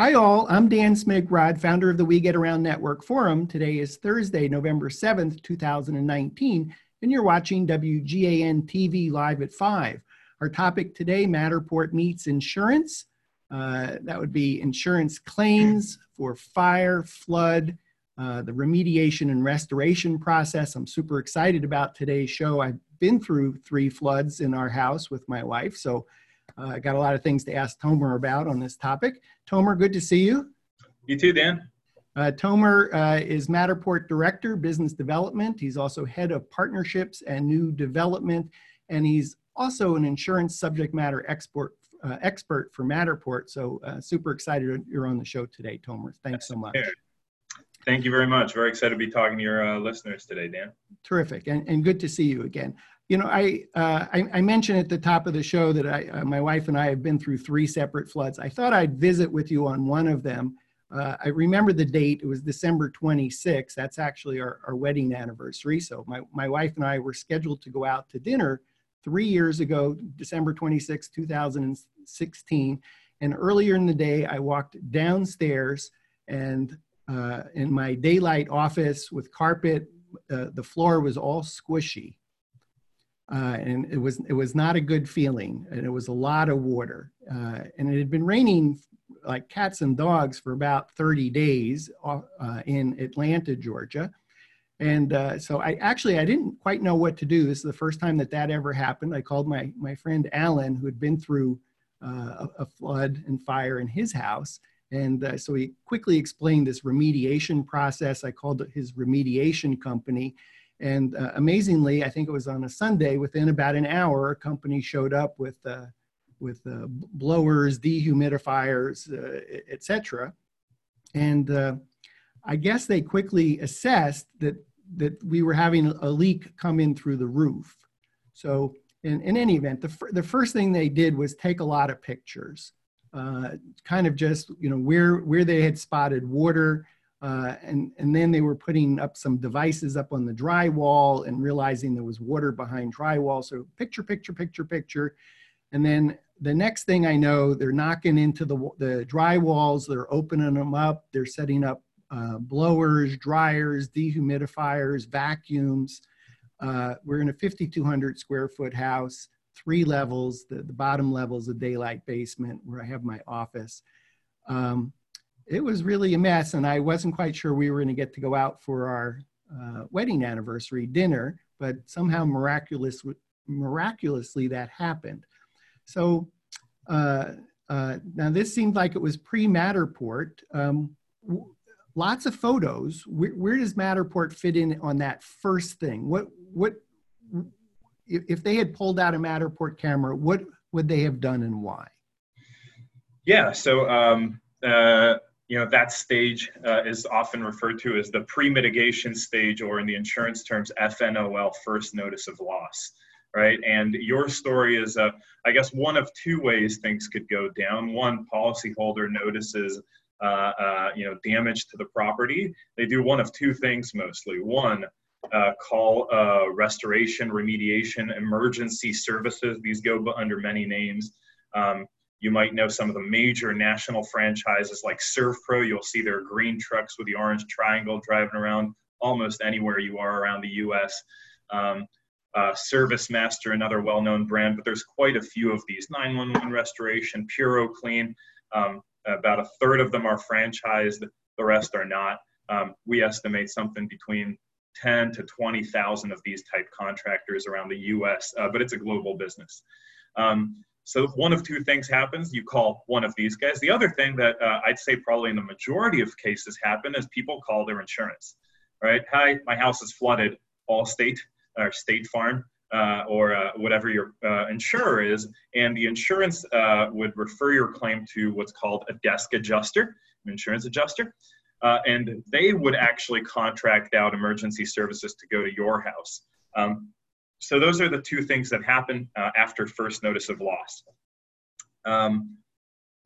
Hi, all. I'm Dan Smigrod, founder of the We Get Around Network Forum. Today is Thursday, November 7th, 2019, and you're watching WGAN TV live at 5. Our topic today Matterport meets insurance. Uh, that would be insurance claims for fire, flood, uh, the remediation and restoration process. I'm super excited about today's show. I've been through three floods in our house with my wife, so uh, I got a lot of things to ask Tomer about on this topic. Tomer, good to see you. You too, Dan. Uh, Tomer uh, is Matterport Director, Business Development. He's also Head of Partnerships and New Development, and he's also an insurance subject matter expert, uh, expert for Matterport. So uh, super excited you're on the show today, Tomer. Thanks so much. Thank you very much. Very excited to be talking to your uh, listeners today, Dan. Terrific, and, and good to see you again. You know, I, uh, I, I mentioned at the top of the show that I, uh, my wife and I have been through three separate floods. I thought I'd visit with you on one of them. Uh, I remember the date. It was December 26th. That's actually our, our wedding anniversary. So my, my wife and I were scheduled to go out to dinner three years ago, December 26, 2016. And earlier in the day, I walked downstairs and uh, in my daylight office with carpet, uh, the floor was all squishy uh, and it was it was not a good feeling, and it was a lot of water, uh, and it had been raining like cats and dogs for about 30 days uh, in Atlanta, Georgia, and uh, so I actually I didn't quite know what to do. This is the first time that that ever happened. I called my my friend Alan, who had been through uh, a, flood and fire in his house. And uh, so he quickly explained this remediation process. I called his remediation company, and uh, amazingly, I think it was on a Sunday, within about an hour, a company showed up with, uh, with uh, blowers, dehumidifiers, uh, etc. And uh, I guess they quickly assessed that, that we were having a leak come in through the roof. So in, in any event, the, the first thing they did was take a lot of pictures, uh, kind of just, you know, where, where they had spotted water, uh, and, and then they were putting up some devices up on the drywall and realizing there was water behind drywall. So picture, picture, picture, picture. And then the next thing I know, they're knocking into the, the drywalls, they're opening them up, they're setting up uh, blowers, dryers, dehumidifiers, vacuums. Uh, we're in a 5,200 square foot house, three levels. The, the bottom level is a daylight basement where I have my office. Um, it was really a mess, and I wasn't quite sure we were going to get to go out for our uh, wedding anniversary dinner, but somehow miraculous, miraculously that happened. So uh, uh, now this seemed like it was pre-Matterport. Um, lots of photos. Where, where, does Matterport fit in on that first thing? What what if they had pulled out a Matterport camera? What would they have done and why? Yeah. So. Um, uh, you know that stage uh, is often referred to as the pre-mitigation stage or in the insurance terms fnol first notice of loss right? And your story is uh, i guess one of two ways things could go down. One policyholder notices uh, uh, you know damage to the property. They do one of two things mostly. One uh, call uh, restoration remediation emergency services. These go under many names. Um, you might know some of the major national franchises like ServPro. You'll see their green trucks with the orange triangle driving around almost anywhere you are around the US. Um, uh, ServiceMaster, another well known brand, but there's quite a few of these 911 Restoration, Puro Clean. Um, about a third of them are franchised, the rest are not. Um, we estimate something between 10 to 20,000 of these type contractors around the US, uh, but it's a global business. Um, so one of two things happens. You call one of these guys. The other thing that uh, I'd say probably in the majority of cases happen is people call their insurance. Right? Hi, my house is flooded. Allstate or State Farm uh, or uh, whatever your uh, insurer is, and the insurance uh, would refer your claim to what's called a desk adjuster, an insurance adjuster. Uh, and they would actually contract out emergency services to go to your house. Um, so those are the two things that happen uh, after first notice of loss. Um,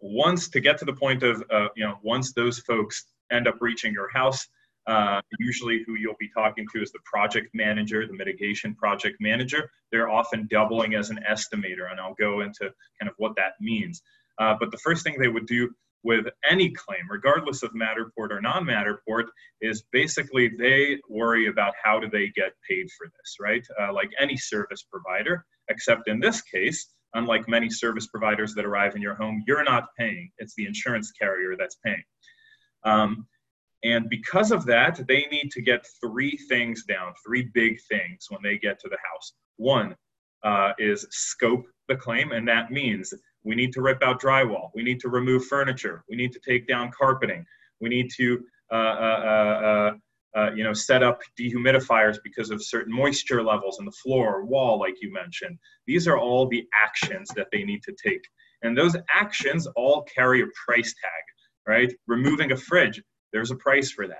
once to get to the point of, uh, you know, once those folks end up reaching your house, uh, usually who you'll be talking to is the project manager, the mitigation project manager. They're often doubling as an estimator, and I'll go into kind of what that means. Uh, but the first thing they would do with any claim, regardless of Matterport or non-Matterport, is basically they worry about how do they get paid for this, right? Uh, like any service provider, except in this case, unlike many service providers that arrive in your home, you're not paying. It's the insurance carrier that's paying. Um, and because of that, they need to get three things down, three big things when they get to the house. One uh, is scope the claim, and that means we need to rip out drywall. We need to remove furniture. We need to take down carpeting. We need to, uh, uh, uh, uh, you know, set up dehumidifiers because of certain moisture levels in the floor or wall, like you mentioned. These are all the actions that they need to take. And those actions all carry a price tag, right? Removing a fridge, there's a price for that.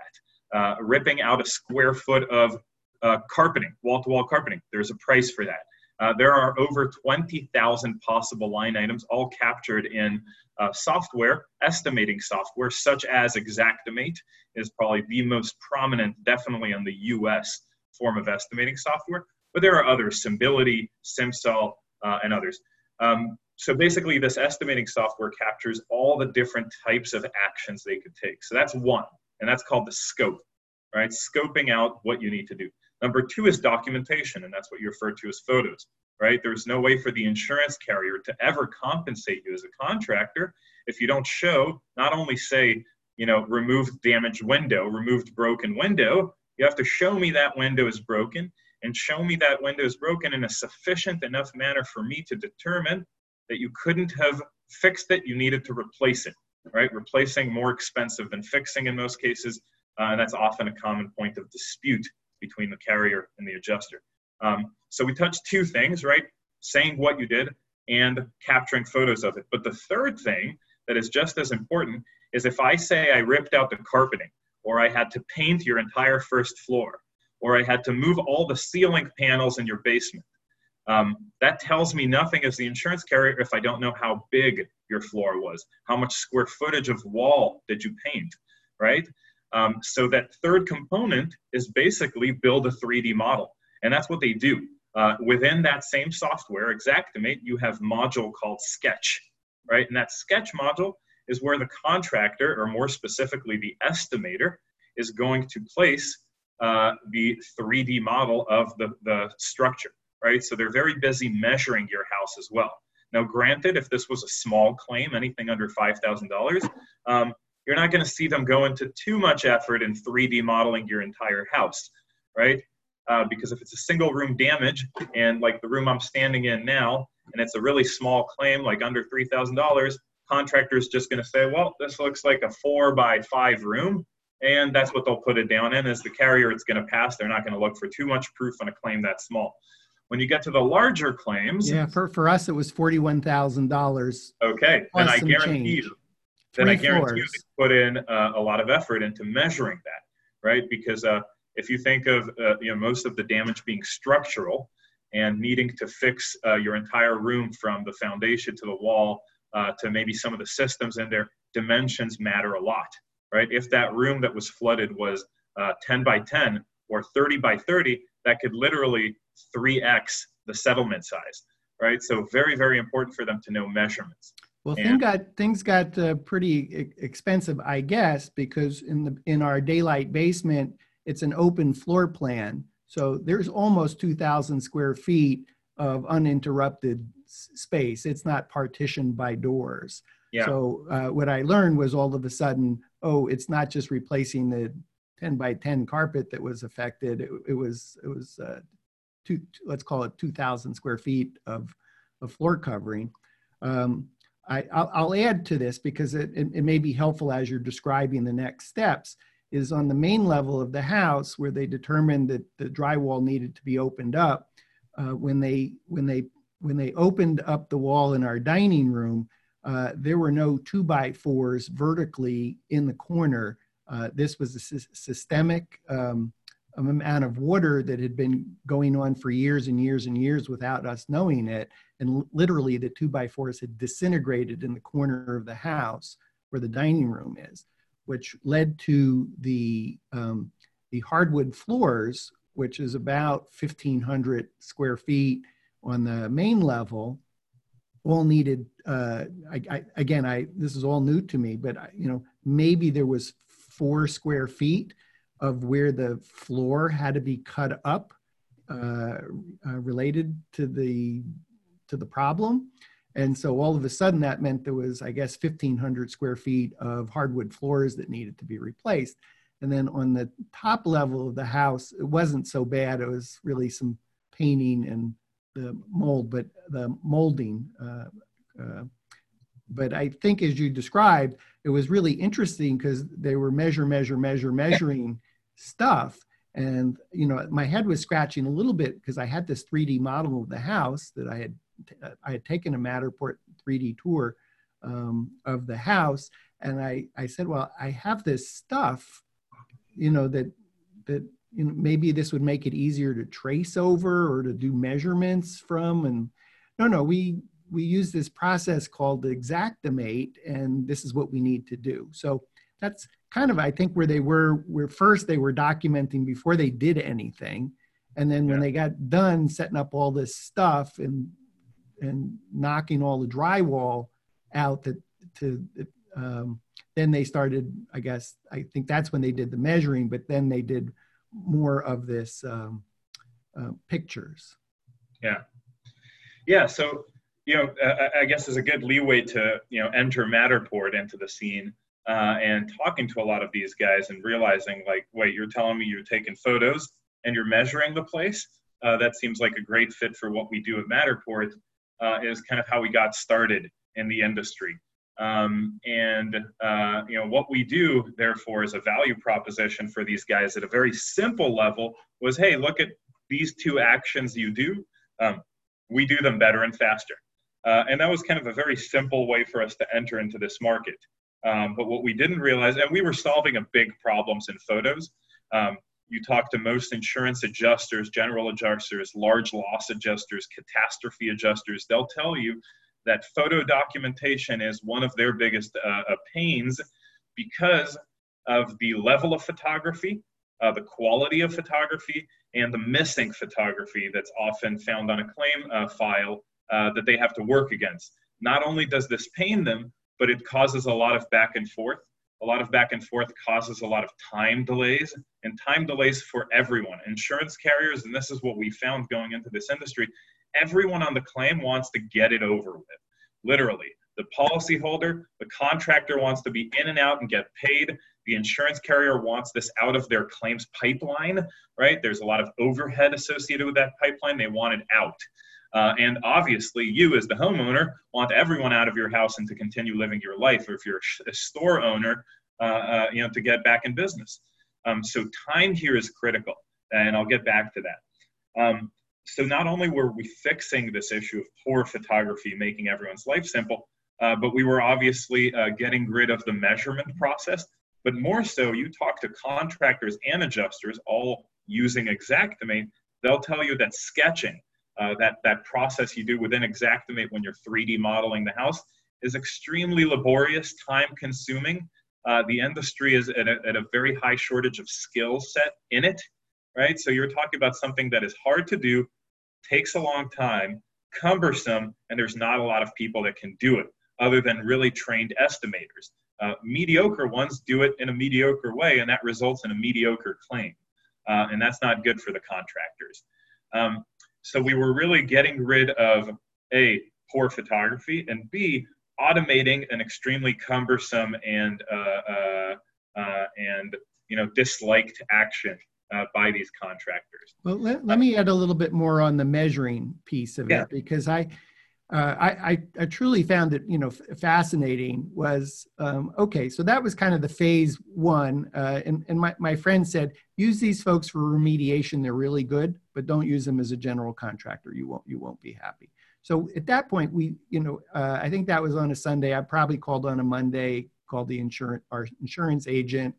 Uh, ripping out a square foot of uh, carpeting, wall to wall carpeting, there's a price for that. Uh, there are over 20,000 possible line items, all captured in uh, software, estimating software, such as Xactimate is probably the most prominent, definitely on the US form of estimating software. But there are others, Symbility, SimSol, uh, and others. Um, so basically, this estimating software captures all the different types of actions they could take. So that's one, and that's called the scope, right? Scoping out what you need to do. Number two is documentation, and that's what you refer to as photos, right? There's no way for the insurance carrier to ever compensate you as a contractor if you don't show, not only say, you know, removed damaged window, removed broken window, you have to show me that window is broken and show me that window is broken in a sufficient enough manner for me to determine that you couldn't have fixed it, you needed to replace it, right? Replacing more expensive than fixing in most cases, uh, and that's often a common point of dispute between the carrier and the adjuster. Um, so we touched two things, right? Saying what you did and capturing photos of it. But the third thing that is just as important is if I say I ripped out the carpeting, or I had to paint your entire first floor, or I had to move all the ceiling panels in your basement. Um, that tells me nothing as the insurance carrier if I don't know how big your floor was, how much square footage of wall did you paint, right? Um, so that third component is basically build a 3D model. And that's what they do. Uh, within that same software, Xactimate, you have module called Sketch, right? And that Sketch module is where the contractor, or more specifically the estimator, is going to place uh, the 3D model of the, the structure, right? So they're very busy measuring your house as well. Now, granted, if this was a small claim, anything under $5,000, um, you're not going to see them go into too much effort in 3D modeling your entire house, right? Uh, because if it's a single room damage and like the room I'm standing in now, and it's a really small claim, like under $3,000, contractor's just going to say, well, this looks like a four by five room. And that's what they'll put it down in. As the carrier, it's going to pass. They're not going to look for too much proof on a claim that small. When you get to the larger claims, yeah, for, for us it was forty-one thousand dollars. Okay, and I guarantee change. you then I guarantee you they put in uh, a lot of effort into measuring that, right? Because uh, if you think of uh, you know most of the damage being structural and needing to fix uh, your entire room from the foundation to the wall uh, to maybe some of the systems in there, dimensions matter a lot, right? If that room that was flooded was uh, 10 by 10 or 30 by 30, that could literally 3x the settlement size, right? So very, very important for them to know measurements. Well, thing got, things got uh, pretty expensive, I guess, because in the in our daylight basement, it's an open floor plan, so there's almost 2,000 square feet of uninterrupted space. It's not partitioned by doors. Yeah. So uh, what I learned was all of a sudden, oh, it's not just replacing the 10 by 10 carpet that was affected. It, it was it was uh, two, let's call it 2,000 square feet of of floor covering. Um, I, will add to this because it, it, it, may be helpful as you're describing the next steps is on the main level of the house where they determined that the drywall needed to be opened up. Uh, when they when they when they opened up the wall in our dining room, uh, there were no two by fours vertically in the corner. Uh, this was a sy- systemic um, amount of water that had been going on for years and years and years without us knowing it. And literally, the two by fours had disintegrated in the corner of the house where the dining room is, which led to the um, the hardwood floors, which is about 1,500 square feet on the main level. all needed. Uh, I, I, again, I this is all new to me, but I, you know, maybe there was four square feet of where the floor had to be cut up, uh, uh, related to the to the problem. And so all of a sudden that meant there was, I guess, 1,500 square feet of hardwood floors that needed to be replaced. And then on the top level of the house, it wasn't so bad. It was really some painting and the mold, but the molding. Uh, uh, but I think as you described, it was really interesting because they were measure, measure, measure, measuring stuff. And, you know, my head was scratching a little bit because I had this 3D model of the house that I had, I had taken a Matterport 3D tour um, of the house. And I, I said, well, I have this stuff you know that that you know maybe this would make it easier to trace over or to do measurements from and no no we we use this process called the Xactimate and this is what we need to do so that's kind of i think where they were where first they were documenting before they did anything. And then when they got done setting up all this stuff and and knocking all the drywall out that to um, then they started i guess i think that's when they did the measuring but then they did more of this um, uh, pictures. Yeah. Yeah so you know I, I guess is a good leeway to you know enter matterport into the scene uh, and talking to a lot of these guys and realizing like wait you're telling me you're taking photos and you're measuring the place uh, that seems like a great fit for what we do at matterport uh, is kind of how we got started in the industry um, and uh, you know what we do, therefore, is a value proposition for these guys at a very simple level. Was hey, look at these two actions you do. Um, we do them better and faster, uh, and that was kind of a very simple way for us to enter into this market. Um, but what we didn't realize, and we were solving a big problems in photos. Um, you talk to most insurance adjusters, general adjusters, large loss adjusters, catastrophe adjusters. They'll tell you that photo documentation is one of their biggest uh, uh, pains because of the level of photography, uh, the quality of photography, and the missing photography that's often found on a claim uh, file uh, that they have to work against. Not only does this pain them, but it causes a lot of back and forth. A lot of back and forth causes a lot of time delays, and time delays for everyone. Insurance carriers, and this is what we found going into this industry, everyone on the claim wants to get it over with, literally. The policyholder, the contractor wants to be in and out and get paid. The insurance carrier wants this out of their claims pipeline, right? There's a lot of overhead associated with that pipeline. They want it out. Uh, and obviously, you as the homeowner want everyone out of your house and to continue living your life. Or if you're a store owner, uh, uh, you know, to get back in business. Um, so time here is critical, and I'll get back to that. Um, so not only were we fixing this issue of poor photography, making everyone's life simple, uh, but we were obviously uh, getting rid of the measurement process. But more so, you talk to contractors and adjusters, all using Xactimate, they'll tell you that sketching, uh, that, that process you do within Xactimate when you're 3D modeling the house, is extremely laborious, time consuming. Uh, the industry is at a, at a very high shortage of skill set in it right? So you're talking about something that is hard to do, takes a long time, cumbersome, and there's not a lot of people that can do it other than really trained estimators. Uh, mediocre ones do it in a mediocre way, and that results in a mediocre claim. Uh, and that's not good for the contractors. Um, so we were really getting rid of A, poor photography, and B, automating an extremely cumbersome and uh, uh, uh and you know disliked action uh, by these contractors. Well, let, let me add a little bit more on the measuring piece of yeah. it because I, uh, I, I, I, truly found it, you know, f- fascinating was, um, okay, so that was kind of the phase one. Uh, and and my, my friend said, use these folks for remediation. They're really good, but don't use them as a general contractor. You won't, you won't be happy. So at that point, we, you know, uh, I think that was on a Sunday. I probably called on a Monday, called the insurance, our insurance agent,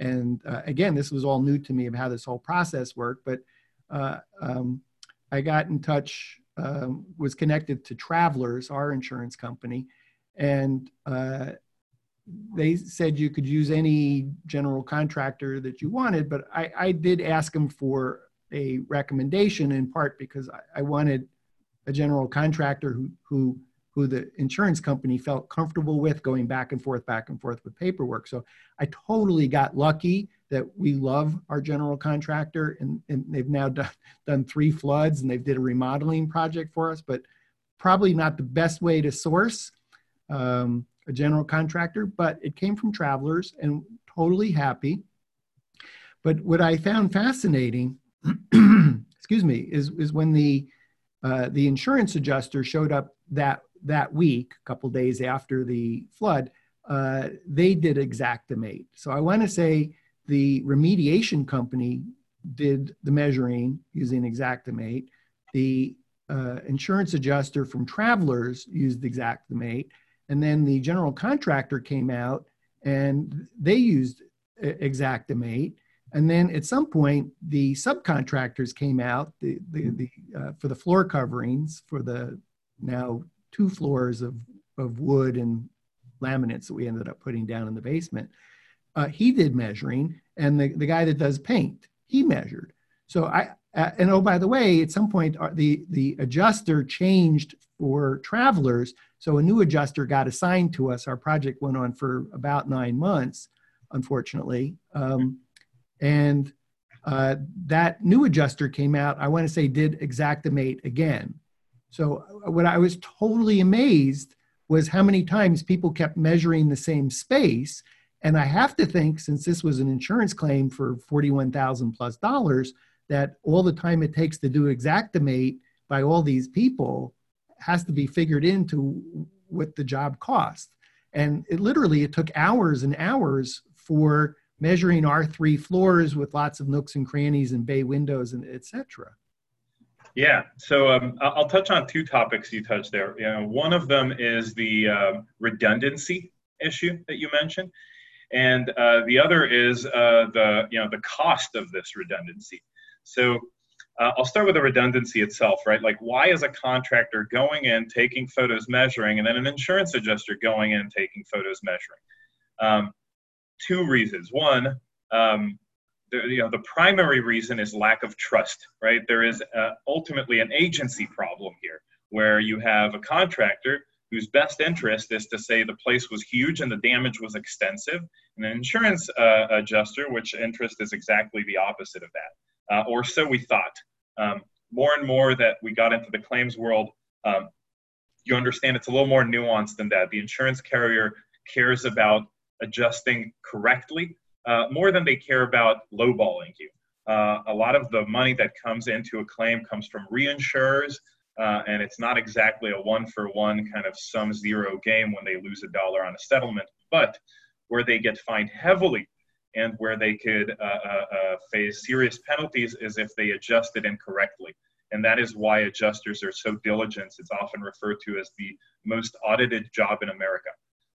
and uh, again, this was all new to me of how this whole process worked, but uh, um, I got in touch, um, was connected to Travelers, our insurance company, and uh, they said you could use any general contractor that you wanted, but I, I did ask them for a recommendation in part because I, I wanted a general contractor who, who who the insurance company felt comfortable with going back and forth, back and forth with paperwork. So I totally got lucky that we love our general contractor and, and they've now done, done three floods and they've did a remodeling project for us, but probably not the best way to source um, a general contractor, but it came from travelers and totally happy. But what I found fascinating, excuse me, is, is when the, uh, the insurance adjuster showed up that that week, a couple days after the flood, uh, they did Xactimate. So I want to say the remediation company did the measuring using Xactimate. The uh, insurance adjuster from Travelers used Xactimate, and then the general contractor came out and they used Xactimate. And then at some point, the subcontractors came out the, the, the, uh, for the floor coverings for the now two floors of, of wood and laminates that we ended up putting down in the basement. Uh, he did measuring, and the, the guy that does paint, he measured. So I, uh, and oh, by the way, at some point, uh, the, the adjuster changed for travelers. So a new adjuster got assigned to us. Our project went on for about nine months, unfortunately. Um, and uh, that new adjuster came out, I want to say, did Xactimate again. So uh, what I was totally amazed was how many times people kept measuring the same space. And I have to think, since this was an insurance claim for 41,000 plus dollars, that all the time it takes to do Xactimate by all these people has to be figured into what the job cost. And it literally, it took hours and hours for measuring our three floors with lots of nooks and crannies and bay windows and et cetera. Yeah, so um, I'll touch on two topics you touched there. You know, one of them is the uh, redundancy issue that you mentioned, and uh, the other is uh, the you know the cost of this redundancy. So uh, I'll start with the redundancy itself, right? Like, why is a contractor going in, taking photos, measuring, and then an insurance adjuster going in, taking photos, measuring? Um, two reasons. One, um, the, you know, the primary reason is lack of trust, right? There is uh, ultimately an agency problem here where you have a contractor whose best interest is to say the place was huge and the damage was extensive, and an insurance uh, adjuster, which interest is exactly the opposite of that, uh, or so we thought. Um, more and more that we got into the claims world, um, you understand it's a little more nuanced than that. The insurance carrier cares about adjusting correctly uh, more than they care about lowballing you. Uh, a lot of the money that comes into a claim comes from reinsurers, uh, and it's not exactly a one for one kind of sum zero game when they lose a dollar on a settlement, but where they get fined heavily and where they could uh, uh, uh, face serious penalties is if they adjust it incorrectly. And that is why adjusters are so diligent. It's often referred to as the most audited job in America,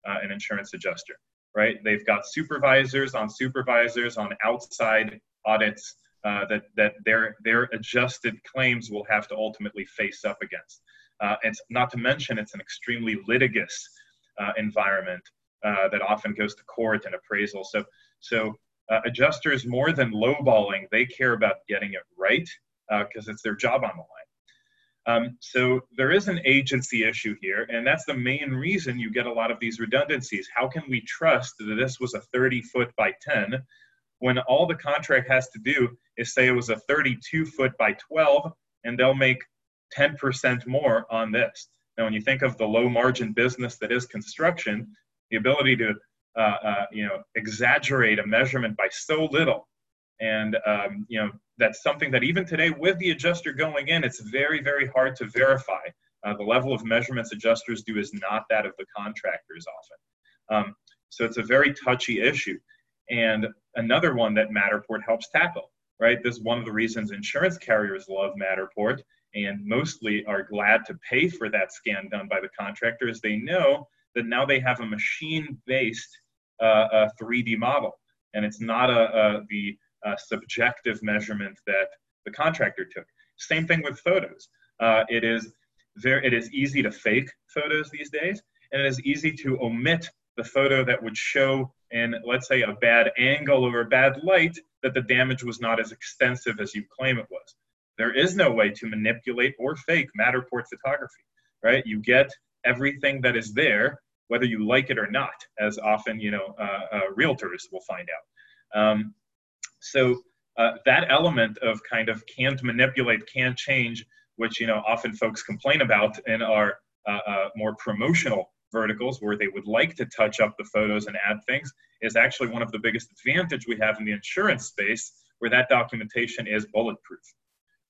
an insurance adjuster right? They've got supervisors on supervisors on outside audits uh, that that their their adjusted claims will have to ultimately face up against. Uh, it's not to mention it's an extremely litigious uh, environment uh, that often goes to court and appraisal. So so uh, adjusters more than lowballing, they care about getting it right because it's their job on the line. Um, so there is an agency issue here, and that's the main reason you get a lot of these redundancies. How can we trust that this was a 30 foot by 10 when all the contract has to do is say it was a 32 foot by 12, and they'll make 10% more on this? Now, when you think of the low margin business that is construction, the ability to uh, uh, you know exaggerate a measurement by so little and um, you know that's something that even today with the adjuster going in it's very very hard to verify. Uh, the level of measurements adjusters do is not that of the contractors often. Um, so it's a very touchy issue and another one that matterport helps tackle right this is one of the reasons insurance carriers love matterport and mostly are glad to pay for that scan done by the contractor is they know that now they have a machine based uh, 3d model and it's not a, a the uh, subjective measurement that the contractor took. Same thing with photos. Uh, it is very, it is easy to fake photos these days, and it is easy to omit the photo that would show in, let's say, a bad angle or a bad light that the damage was not as extensive as you claim it was. There is no way to manipulate or fake Matterport photography, right? You get everything that is there, whether you like it or not, as often you know uh, uh, realtors will find out. Um, so uh, that element of kind of can't manipulate, can't change, which you know often folks complain about in our uh, uh, more promotional verticals where they would like to touch up the photos and add things is actually one of the biggest advantage we have in the insurance space where that documentation is bulletproof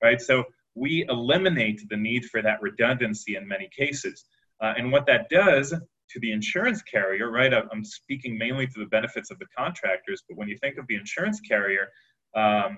right? So we eliminate the need for that redundancy in many cases. Uh, and what that does to the insurance carrier right i'm speaking mainly to the benefits of the contractors but when you think of the insurance carrier um,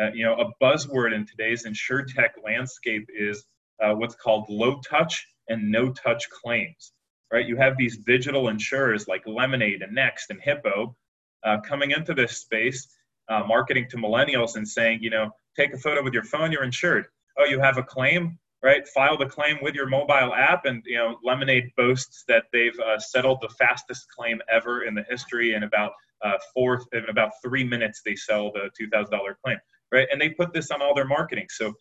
uh, you know a buzzword in today's insurtech landscape is uh, what's called low touch and no touch claims right? You have these digital insurers like Lemonade and Next and Hippo uh, coming into this space, uh, marketing to millennials and saying, you know, take a photo with your phone, you're insured. Oh, you have a claim, right? File the claim with your mobile app, and you know, Lemonade boasts that they've uh, settled the fastest claim ever in the history in about uh, four, in about three minutes. They sell the two thousand dollar claim, right? And they put this on all their marketing. So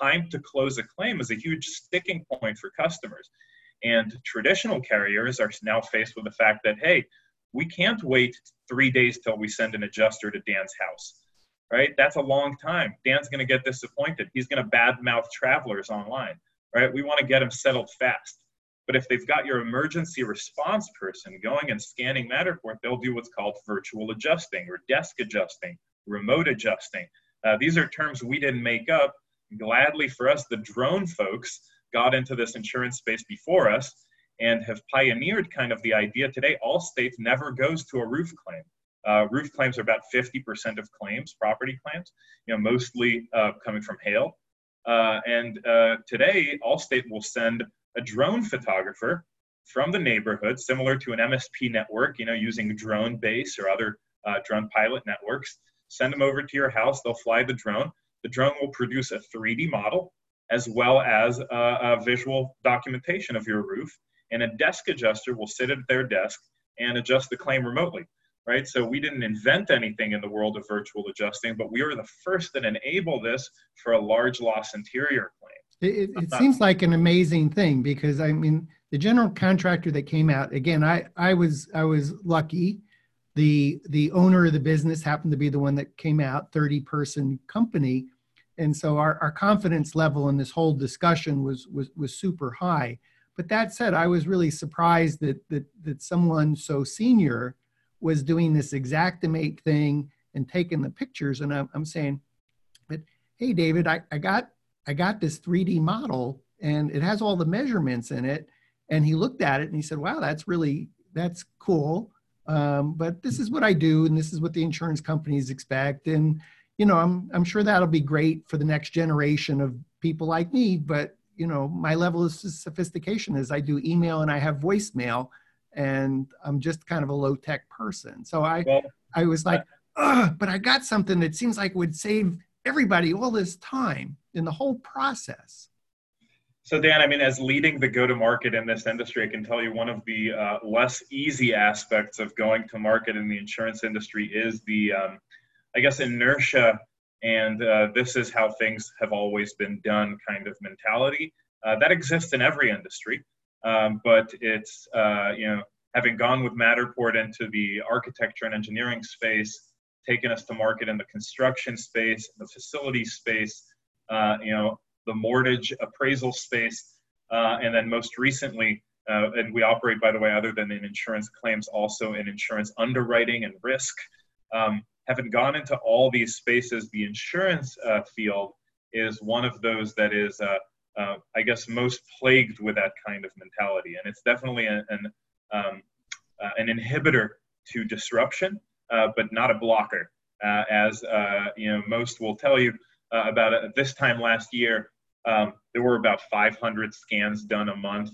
time to close a claim is a huge sticking point for customers. And traditional carriers are now faced with the fact that, hey, we can't wait three days till we send an adjuster to Dan's house, right? That's a long time. Dan's going to get disappointed. He's going to badmouth travelers online, right? We want to get him settled fast. But if they've got your emergency response person going and scanning Matterport, they'll do what's called virtual adjusting or desk adjusting, remote adjusting. Uh, these are terms we didn't make up. Gladly for us, the drone folks got into this insurance space before us and have pioneered kind of the idea today Allstate never goes to a roof claim. Uh, roof claims are about 50% of claims, property claims, you know, mostly uh, coming from hail. Uh, and uh, today, Allstate will send a drone photographer from the neighborhood, similar to an MSP network, you know, using DroneBase or other uh, drone pilot networks. Send them over to your house. They'll fly the drone. The drone will produce a 3D model as well as a, a visual documentation of your roof. And a desk adjuster will sit at their desk and adjust the claim remotely right? So we didn't invent anything in the world of virtual adjusting, but we were the first that enable this for a large loss interior claim. It, it, seems like an amazing thing because I mean, the general contractor that came out again, I I was I was lucky. The the owner of the business happened to be the one that came out, thirty person company, and so our, our confidence level in this whole discussion was was was super high. But that said i was really surprised that that that someone so senior was doing this Xactimate thing and taking the pictures. And i'm, I'm saying but hey david I, I got i got this 3d model and it has all the measurements in it. And he looked at it and he said wow that's really that's cool. Um, but this is what i do and this is what the insurance companies expect. And you know, I'm I'm sure that'll be great for the next generation of people like me. But you know, my level of sophistication is I do email and I have voicemail, and I'm just kind of a low tech person. So I well, I was like, Ugh, but I got something that seems like would save everybody all this time in the whole process. So Dan, I mean, as leading the go-to-market in this industry, I can tell you one of the uh, less easy aspects of going to market in the insurance industry is the um, I guess, inertia and uh, this is how things have always been done kind of mentality. Uh, that exists in every industry, um, but it's, uh, you know, having gone with Matterport into the architecture and engineering space, taken us to market in the construction space, the facility space, uh, you know, the mortgage appraisal space, uh, and then most recently, uh, and we operate, by the way, other than in insurance claims, also in insurance underwriting and risk. Um, having gone into all these spaces, the insurance uh, field is one of those that is, uh, uh, I guess, most plagued with that kind of mentality, and it's definitely an an, um, uh, an inhibitor to disruption, uh, but not a blocker. Uh, as you know, most will tell you about it. This time last year, um, there were about 500 scans done a month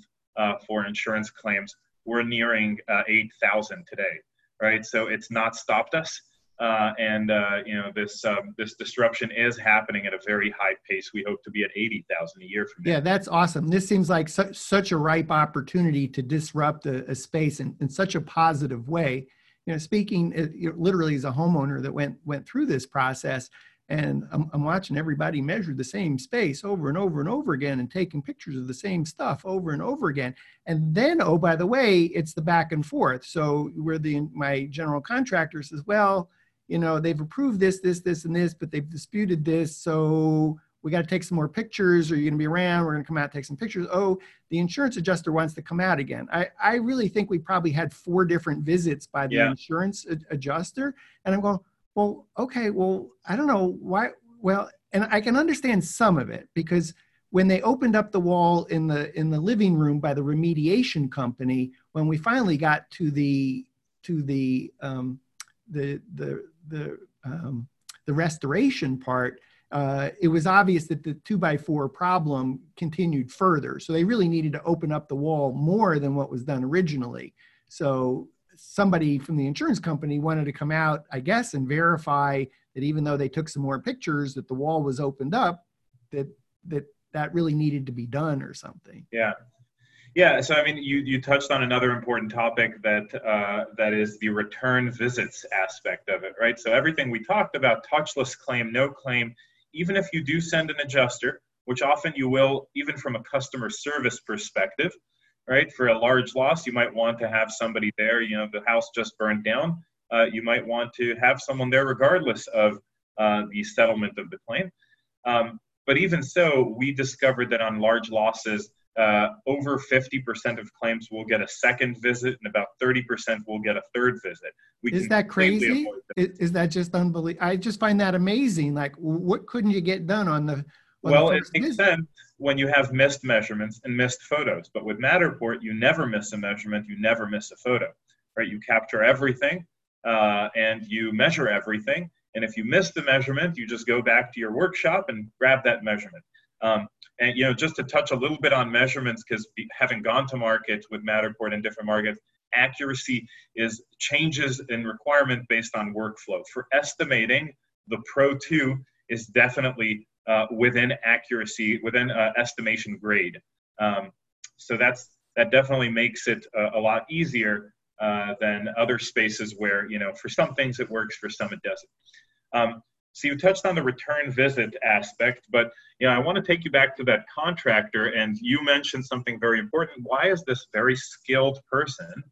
for insurance claims. We're nearing 8,000 today, right? So it's not stopped us. Uh, and uh, you know this um, this disruption is happening at a very high pace. We hope to be at eighty thousand a year from now. Yeah, that's awesome. This seems like such such a ripe opportunity to disrupt a, a space in, in such a positive way. You know, speaking uh, literally as a homeowner that went went through this process, and I'm, I'm, watching everybody measure the same space over and over and over again and taking pictures of the same stuff over and over again and then oh by the way it's the back and forth so where the my general contractor says well you know they've approved this this this and this but they've disputed this so we got to take some more pictures are you going to be around we're going to come out take some pictures oh the insurance adjuster wants to come out again i, I really think we probably had four different visits by the yeah. insurance adjuster and i'm going well, okay, well, I don't know why. Well, and I can understand some of it because when they opened up the wall in the in the living room by the remediation company, when we finally got to the to the um, the the the um, the restoration part, uh, it was obvious that the two by four problem continued further. So they really needed to open up the wall more than what was done originally. So somebody from the insurance company wanted to come out, I guess, and verify that even though they took some more pictures, that the wall was opened up, that that that really needed to be done or something. Yeah, yeah. So I mean, you you touched on another important topic that uh, that is the return visits aspect of it, right? So everything we talked about, touchless claim, no claim, even if you do send an adjuster, which often you will, even from a customer service perspective right? For a large loss, you might want to have somebody there. You know, the house just burned down. Uh, you might want to have someone there regardless of uh, the settlement of the claim. Um, but even so, we discovered that on large losses, uh, over 50% of claims will get a second visit and about 30% will get a third visit. We is that crazy? Is, is, that just unbelievable? I just find that amazing. Like, what couldn't you get done on the well, it makes visit? sense when you have missed measurements and missed photos. But with Matterport, you never miss a measurement, you never miss a photo, right? You capture everything uh, and you measure everything. And if you miss the measurement, you just go back to your workshop and grab that measurement. Um, and you know, just to touch a little bit on measurements, because having gone to market with Matterport in different markets, accuracy is changes in requirement based on workflow. For estimating, the Pro 2 is definitely uh, within accuracy, within uh, estimation grade. Um, so that's that definitely makes it a, a lot easier uh, than other spaces where you know for some things it works, for some it doesn't. Um, so you touched on the return visit aspect, but know I want to take you back to that contractor, and you mentioned something very important. Why is this very skilled person,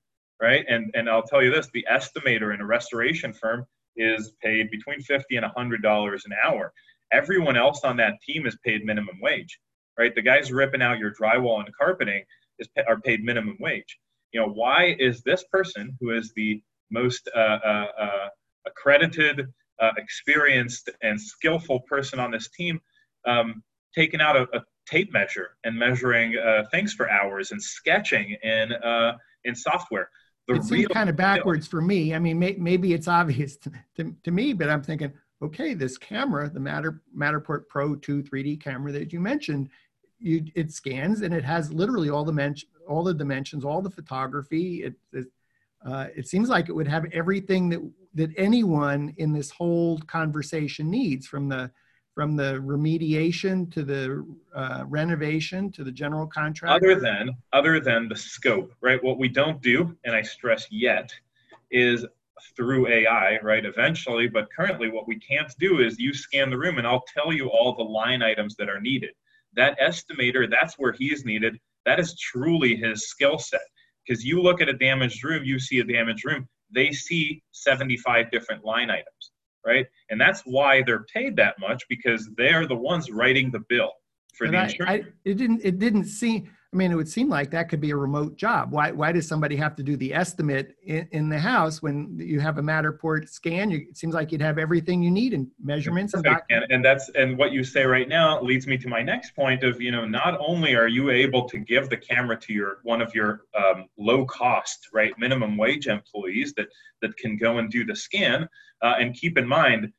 right? And and I'll tell you this: the estimator in a restoration firm is paid between fifty and hundred dollars an hour everyone else on that team is paid minimum wage, right? The guys ripping out your drywall and carpeting is are paid minimum wage. You know, why is this person who is the most uh, uh, uh, accredited, uh, experienced, and skillful person on this team um, taking out a, a, tape measure and measuring uh, things for hours and sketching in uh, in software? The it seems kind of backwards for me. I mean, may, maybe it's obvious to, to, to me, but I'm thinking, okay, this camera, the Matter, Matterport Pro 2 3D camera that you mentioned, you, it scans and it has literally all the men, all the dimensions, all the photography. It, it, uh, it seems like it would have everything that that anyone in this whole conversation needs, from the from the remediation to the uh, renovation to the general contract. Other than other than the scope, right? What we don't do, and I stress yet, is through AI, right, eventually. But currently, what we can't do is you scan the room and I'll tell you all the line items that are needed. That estimator, that's where he is needed. That is truly his skill set. Because you look at a damaged room, you see a damaged room, they see 75 different line items, right? And that's why they're paid that much because they're the ones writing the bill for but the insurance. I, it didn't. It didn't seem. I mean, it would seem like that could be a remote job. Why, why does somebody have to do the estimate in, in the house when you have a Matterport scan? You, it seems like you'd have everything you need in measurements. And, and, and that's and what you say right now leads me to my next point of you know not only are you able to give the camera to your one of your um, low cost right minimum wage employees that that can go and do the scan, uh, and keep in mind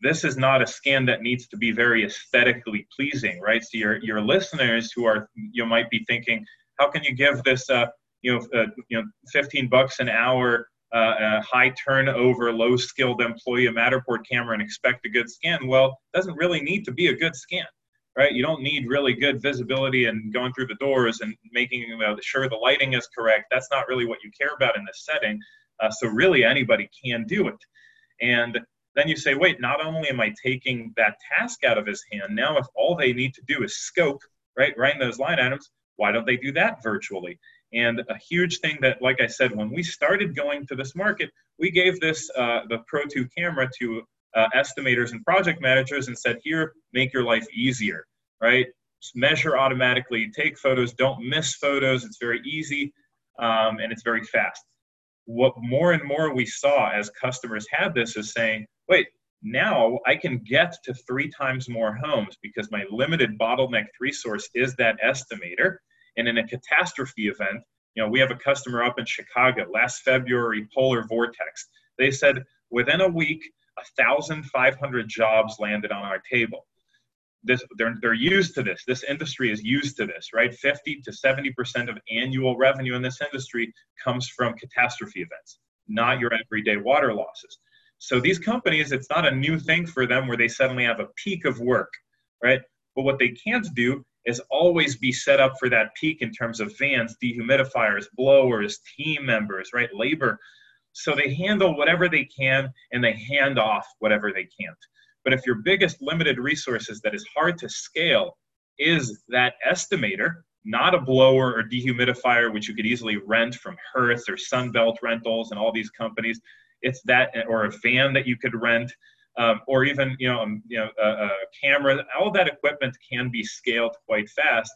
this is not a scan that needs to be very aesthetically pleasing, right? So your your listeners who are you might be thinking, how can you give this uh, you know uh, you know 15 bucks an hour uh, high turnover, low skilled employee a Matterport camera and expect a good scan? Well, it doesn't really need to be a good scan, right? You don't need really good visibility and going through the doors and making sure the lighting is correct. That's not really what you care about in this setting. Uh, so really anybody can do it. And then you say, wait, not only am I taking that task out of his hand, now if all they need to do is scope, right, write those line items, why don't they do that virtually? And a huge thing that, like I said, when we started going to this market, we gave this, uh, the Pro 2 camera to uh, estimators and project managers and said, here, make your life easier, right? measure automatically, take photos, don't miss photos. It's very easy um, and it's very fast. What more and more we saw as customers had this is saying, wait, now I can get to three times more homes because my limited bottleneck resource is that estimator. And in a catastrophe event, you know, we have a customer up in Chicago last February, polar vortex. They said within a week, 1,500 jobs landed on our table this they're, they're used to this this industry is used to this right 50 to 70 percent of annual revenue in this industry comes from catastrophe events not your everyday water losses so these companies it's not a new thing for them where they suddenly have a peak of work right? But what they can't do is always be set up for that peak in terms of vans dehumidifiers blowers team members right? Labor. So they handle whatever they can and they hand off whatever they can't. But if your biggest limited resources that is hard to scale is that estimator, not a blower or dehumidifier, which you could easily rent from Hertz or Sunbelt Rentals and all these companies, it's that, or a van that you could rent, um, or even you know, um, you know, a, a camera. All that equipment can be scaled quite fast,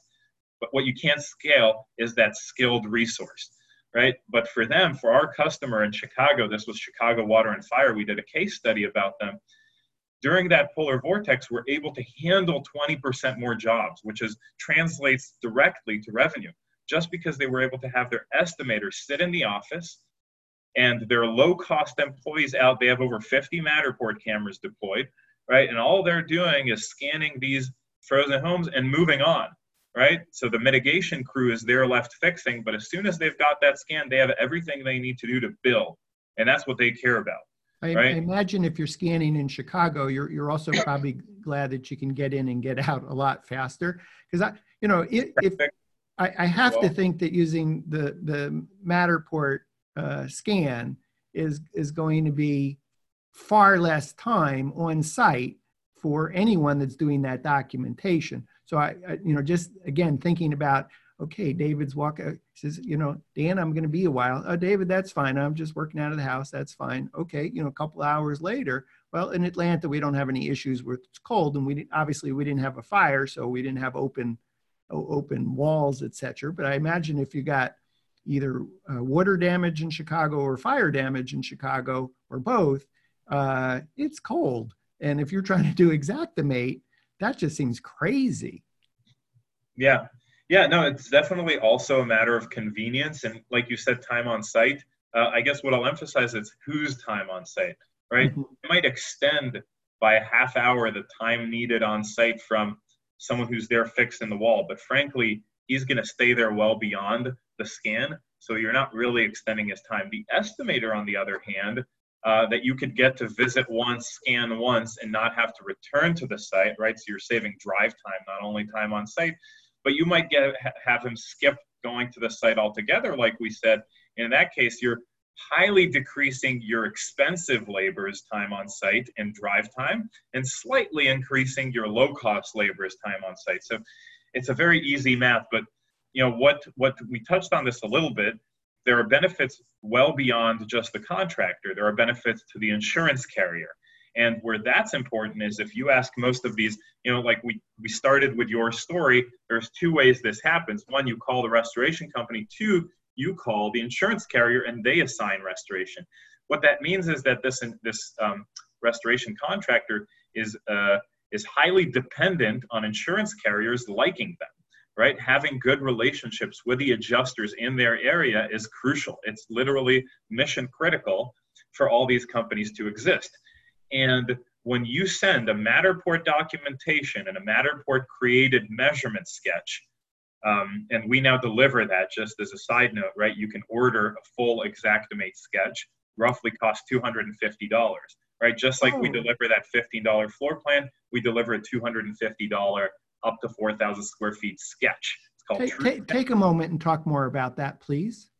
but what you can't scale is that skilled resource right? But for them, for our customer in Chicago, this was Chicago Water and Fire. We did a case study about them during that polar vortex, we're able to handle 20% more jobs, which is translates directly to revenue, just because they were able to have their estimators sit in the office and their low cost employees out. They have over 50 Matterport cameras deployed, right? And all they're doing is scanning these frozen homes and moving on, right? So the mitigation crew is there left fixing, but as soon as they've got that scan, they have everything they need to do to build. And that's what they care about. I, right? I imagine if you're scanning in Chicago, you're you're also probably glad that you can get in and get out a lot faster. Because I, you know, it, if I, I have well, to think that using the the Matterport uh, scan is is going to be far less time on site for anyone that's doing that documentation. So I, I you know, just again thinking about okay, David's walking. He says, you know, Dan, I'm going to be a while. Oh, David, that's fine. I'm just working out of the house. That's fine. Okay, you know, a couple hours later. Well, in Atlanta, we don't have any issues with it's cold, and we obviously we didn't have a fire, so we didn't have open open walls, etc. But I imagine if you got either uh, water damage in Chicago or fire damage in Chicago or both, uh, it's cold. And if you're trying to do Xactimate, that just seems crazy. Yeah, yeah, no, it's definitely also a matter of convenience and, like you said, time on site. Uh, I guess what I'll emphasize is whose time on site, right? Mm-hmm. It might extend by a half hour the time needed on site from someone who's there fixing the wall, but frankly, he's going to stay there well beyond the scan. So you're not really extending his time. The estimator, on the other hand, uh, that you could get to visit once, scan once, and not have to return to the site, right? So you're saving drive time, not only time on site but you might get have him skip going to the site altogether, like we said. In that case, you're highly decreasing your expensive labor's time on site and drive time, and slightly increasing your low-cost labor's time on site. So it's a very easy math, but you know what what we touched on this a little bit. There are benefits well beyond just the contractor. There are benefits to the insurance carrier. And where that's important is if you ask most of these, you know, like we, we started with your story, there's two ways this happens. One, you call the restoration company. Two, you call the insurance carrier and they assign restoration. What that means is that this, this um, restoration contractor is, uh, is highly dependent on insurance carriers liking them right? Having good relationships with the adjusters in their area is crucial. It's literally mission critical for all these companies to exist. And when you send a Matterport documentation and a Matterport created measurement sketch, um, and we now deliver that just as a side note, right? You can order a full Xactimate sketch, roughly cost $250, right? Just like oh. we deliver that $15 floor plan, we deliver a $250 up to 4,000 square feet sketch. It's called take, take, take a moment and talk more about that, please.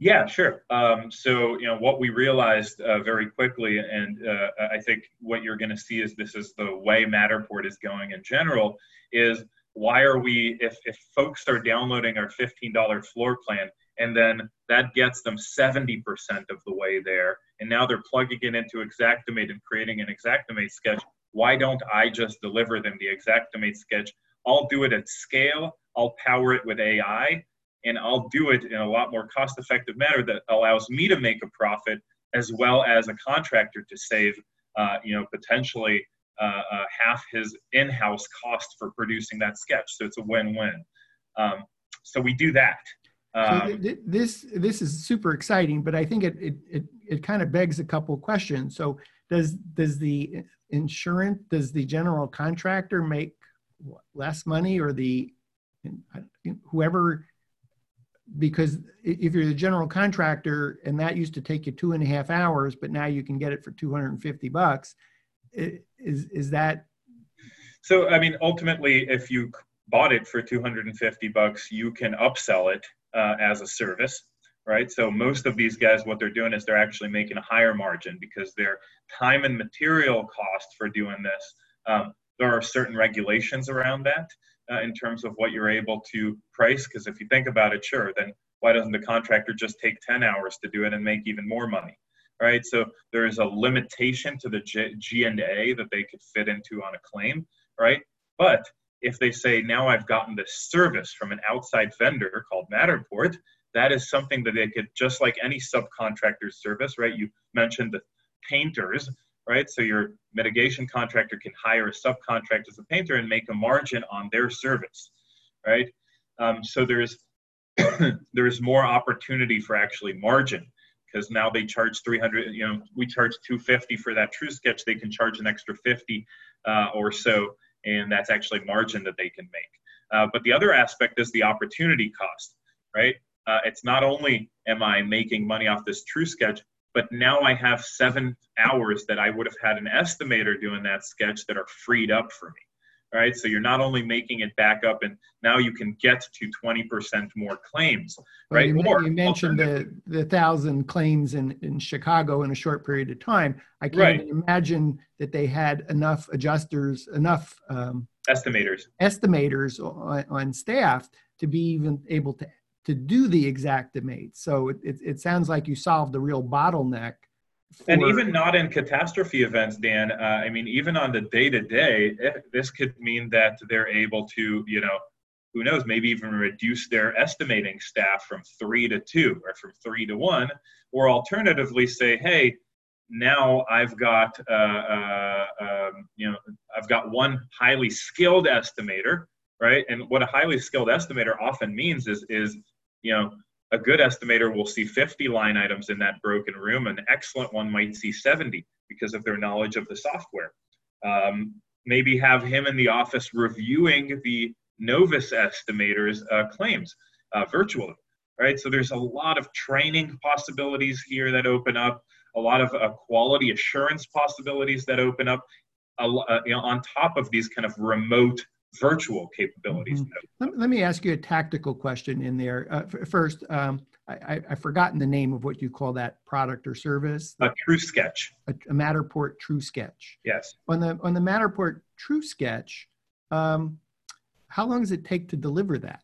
Yeah, sure. Um, so, you know, what we realized uh, very quickly, and uh, I think what you're going to see is this is the way Matterport is going in general, is why are we, if, if folks are downloading our $15 floor plan, and then that gets them 70% of the way there, and now they're plugging it into Xactimate and creating an Xactimate sketch, why don't I just deliver them the Xactimate sketch? I'll do it at scale, I'll power it with AI, and I'll do it in a lot more cost effective manner that allows me to make a profit as well as a contractor to save, uh, you know, potentially uh, uh, half his in-house cost for producing that sketch. So it's a win-win. Um, so we do that. Um, so this this is super exciting, but I think it it it, it kind of begs a couple questions. So does does the insurance does the general contractor make less money or the whoever because if you're the general contractor and that used to take you two and a half hours, but now you can get it for 250 bucks, is is that? So I mean, ultimately, if you bought it for 250 bucks, you can upsell it uh, as a service, right? So most of these guys, what they're doing is they're actually making a higher margin because their time and material cost for doing this. Um, there are certain regulations around that uh, in terms of what you're able to price. Because if you think about it, sure, then why doesn't the contractor just take 10 hours to do it and make even more money? Right. So there is a limitation to the G and A that they could fit into on a claim. Right. But if they say now I've gotten this service from an outside vendor called Matterport, that is something that they could just like any subcontractor service. Right. You mentioned the painters right? So your mitigation contractor can hire a subcontractor as a painter and make a margin on their service, right? Um, so there's there's more opportunity for actually margin because now they charge 300 you know we charge 250 for that true sketch they can charge an extra 50 uh, or so and that's actually margin that they can make uh, but the other aspect is the opportunity cost right uh, it's not only am i making money off this true sketch but now I have seven hours that I would have had an estimator doing that sketch that are freed up for me. Right, so you're not only making it back up, and now you can get to 20% more claims. Right, well, you, you mentioned the the thousand claims in in Chicago in a short period of time. I can't right. imagine that they had enough adjusters, enough um, estimators, estimators on, on staff to be even able to to do the Xactimate. So it, it, it sounds like you solved the real bottleneck. For... And even not in catastrophe events, Dan. Uh, I mean, even on the day to day, this could mean that they're able to, you know, who knows, maybe even reduce their estimating staff from three to two or from three to one, or alternatively say, hey, now I've got, uh, uh, um, you know, I've got one highly skilled estimator, right? And what a highly skilled estimator often means is, is you know, a good estimator will see 50 line items in that broken room. An excellent one might see 70 because of their knowledge of the software. Um, maybe have him in the office reviewing the novice estimators' uh, claims uh, virtually, right? So there's a lot of training possibilities here that open up, a lot of uh, quality assurance possibilities that open up, uh, you know, on top of these kind of remote virtual capabilities. Mm-hmm. Let, let, me ask you a tactical question in there. Uh, f- first, um, I, have forgotten the name of what you call that product or service. A True Sketch. A, a Matterport True Sketch. Yes. On the on the Matterport True Sketch, um, how long does it take to deliver that?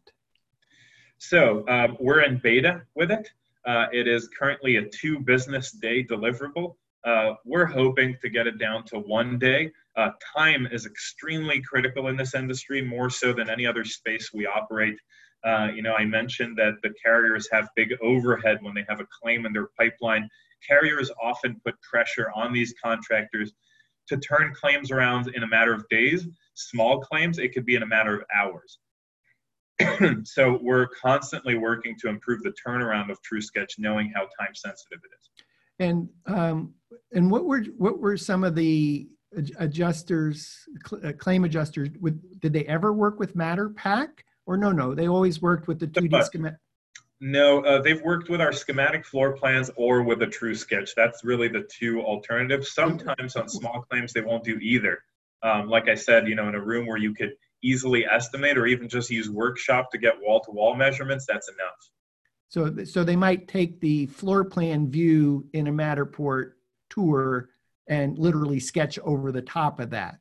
So um, we're in beta with it. Uh, it is currently a two business day deliverable. Uh, we're hoping to get it down to one day. Uh, time is extremely critical in this industry, more so than any other space we operate. Uh, you know, I mentioned that the carriers have big overhead when they have a claim in their pipeline. Carriers often put pressure on these contractors to turn claims around in a matter of days. Small claims, it could be in a matter of hours. so we're constantly working to improve the turnaround of TrueSketch, knowing how time sensitive it is. And um, and what were what were some of the adjusters, uh, claim adjusters? Would, did they ever work with Matterport or no? No, they always worked with the 2D schematic. No, uh, they've worked with our schematic floor plans or with a true sketch. That's really the two alternatives. Sometimes on small claims, they won't do either. Um, like I said, you know, in a room where you could easily estimate or even just use workshop to get wall to wall measurements, that's enough. So, so they might take the floor plan view in a Matterport tour and literally sketch over the top of that.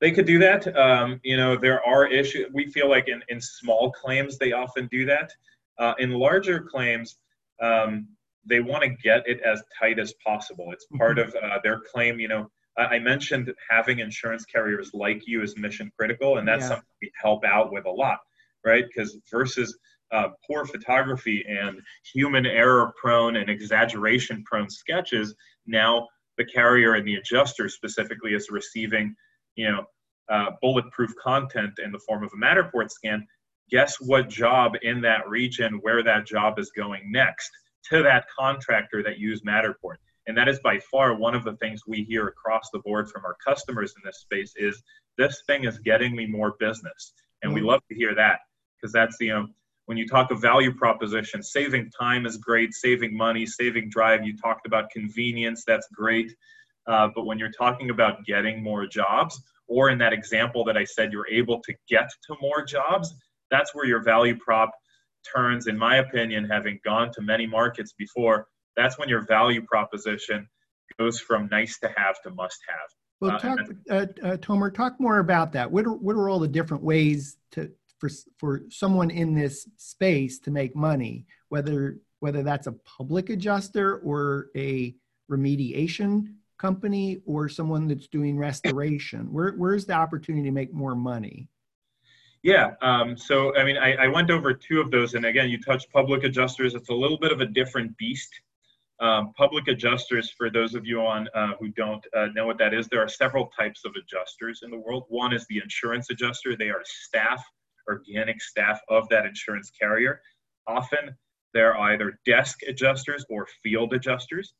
They could do that. Um, you know, there are issues. We feel like in, in small claims, they often do that. Uh, in larger claims, um, they want to get it as tight as possible. It's part mm-hmm. of uh, their claim. You know, I mentioned having insurance carriers like you is mission critical, and that's yeah. something we help out with a lot, right? Because versus uh, poor photography and human error prone and exaggeration prone sketches, now the carrier and the adjuster specifically is receiving, you know, uh, bulletproof content in the form of a Matterport scan. Guess what job in that region where that job is going next to that contractor that used Matterport. And that is by far one of the things we hear across the board from our customers in this space is this thing is getting me more business. And mm-hmm. we love to hear that because that's the, you know, when you talk of value proposition, saving time is great, saving money, saving drive. You talked about convenience, that's great. Uh, but when you're talking about getting more jobs, or in that example that I said, you're able to get to more jobs, that's where your value prop turns, in my opinion, having gone to many markets before, that's when your value proposition goes from nice to have to must have. Well, uh, talk, uh, uh, Tomer, talk more about that. What are, what are all the different ways to, for for someone in this space to make money, whether whether that's a public adjuster or a remediation company or someone that's doing restoration? Where where's the opportunity to make more money? Yeah, um, so I mean, I, I, went over two of those, and again, you touched public adjusters. It's a little bit of a different beast. Um, public adjusters, for those of you on uh, who don't uh, know what that is, there are several types of adjusters in the world. One is the insurance adjuster. They are staff organic staff of that insurance carrier. Often they're either desk adjusters or field adjusters.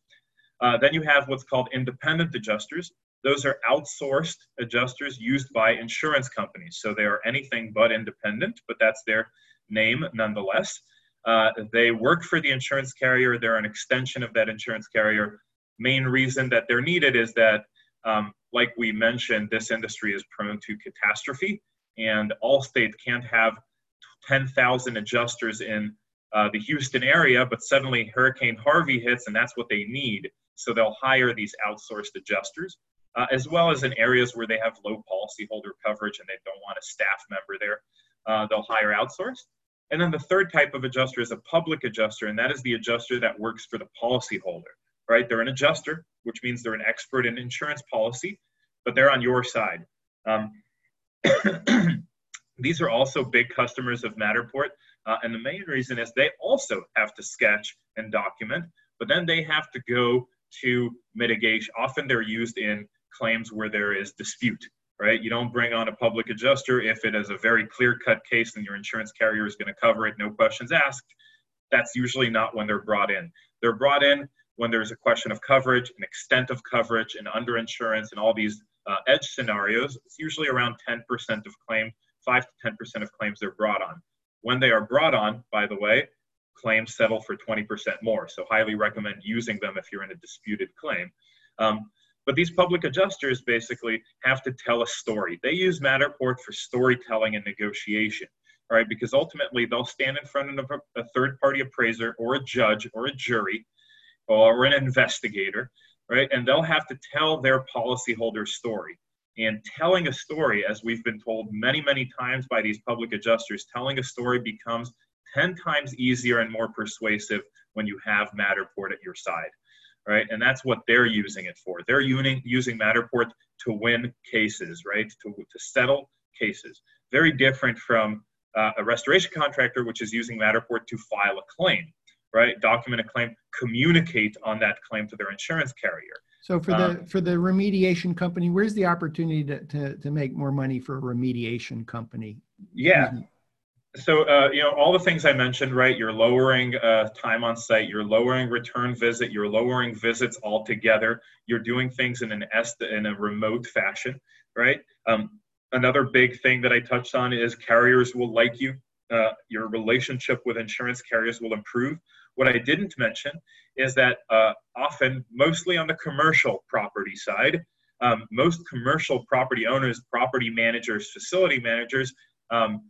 Uh, then you have what's called independent adjusters. Those are outsourced adjusters used by insurance companies. So they are anything but independent, but that's their name nonetheless. Uh, they work for the insurance carrier, they're an extension of that insurance carrier. Main reason that they're needed is that, um, like we mentioned, this industry is prone to catastrophe and Allstate can't have 10,000 adjusters in uh, the Houston area, but suddenly Hurricane Harvey hits, and that's what they need. So they'll hire these outsourced adjusters, uh, as well as in areas where they have low policyholder coverage and they don't want a staff member there. Uh, they'll hire outsourced. And then the third type of adjuster is a public adjuster, and that is the adjuster that works for the policyholder, right? They're an adjuster, which means they're an expert in insurance policy, but they're on your side. Um, These are also big customers of Matterport. Uh, and the main reason is they also have to sketch and document, but then they have to go to mitigation. Often they're used in claims where there is dispute, right? You don't bring on a public adjuster if it is a very clear cut case and your insurance carrier is going to cover it, no questions asked. That's usually not when they're brought in. They're brought in when there's a question of coverage and extent of coverage and underinsurance and all these uh, edge scenarios, it's usually around 10% of claims, 5 to 10% of claims they're brought on. When they are brought on, by the way, claims settle for 20% more. So, highly recommend using them if you're in a disputed claim. Um, but these public adjusters basically have to tell a story. They use Matterport for storytelling and negotiation, right? Because ultimately they'll stand in front of a, a third party appraiser or a judge or a jury or an investigator right? And they'll have to tell their policyholder story. And telling a story, as we've been told many, many times by these public adjusters, telling a story becomes 10 times easier and more persuasive when you have Matterport at your side, right? And that's what they're using it for. They're using, using Matterport to win cases, right? To, to settle cases. Very different from uh, a restoration contractor, which is using Matterport to file a claim right? Document a claim, communicate on that claim to their insurance carrier. So for the um, for the remediation company, where's the opportunity to, to, to make more money for a remediation company? Yeah. So uh, you know all the things I mentioned, right? You're lowering uh, time on site, you're lowering return visit, you're lowering visits altogether. You're doing things in an est- in a remote fashion, right? Um, another big thing that I touched on is carriers will like you. Uh, your relationship with insurance carriers will improve what I didn't mention is that uh, often, mostly on the commercial property side, um, most commercial property owners, property managers, facility managers, um,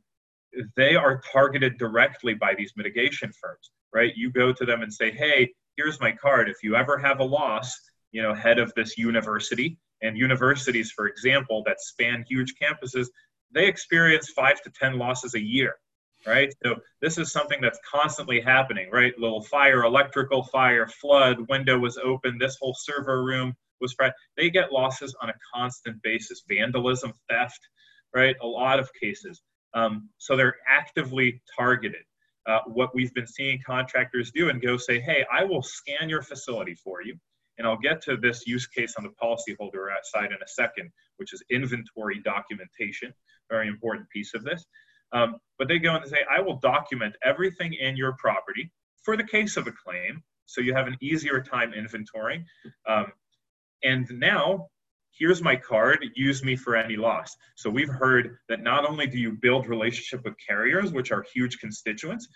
they are targeted directly by these mitigation firms. right? You go to them and say, hey, here's my card. If you ever have a loss, you know, head of this university, and universities, for example, that span huge campuses, they experience five to 10 losses a year, right? So this is something that's constantly happening, right? Little fire, electrical fire, flood, window was open, this whole server room was fried. They get losses on a constant basis, vandalism, theft, right? A lot of cases. Um, so they're actively targeted. Uh, what we've been seeing contractors do and go say, hey, I will scan your facility for you. And I'll get to this use case on the policyholder side in a second, which is inventory documentation, very important piece of this. Um, but they go in and say, I will document everything in your property for the case of a claim, so you have an easier time inventorying. Um, and now, here's my card, use me for any loss. So we've heard that not only do you build relationship with carriers, which are huge constituents,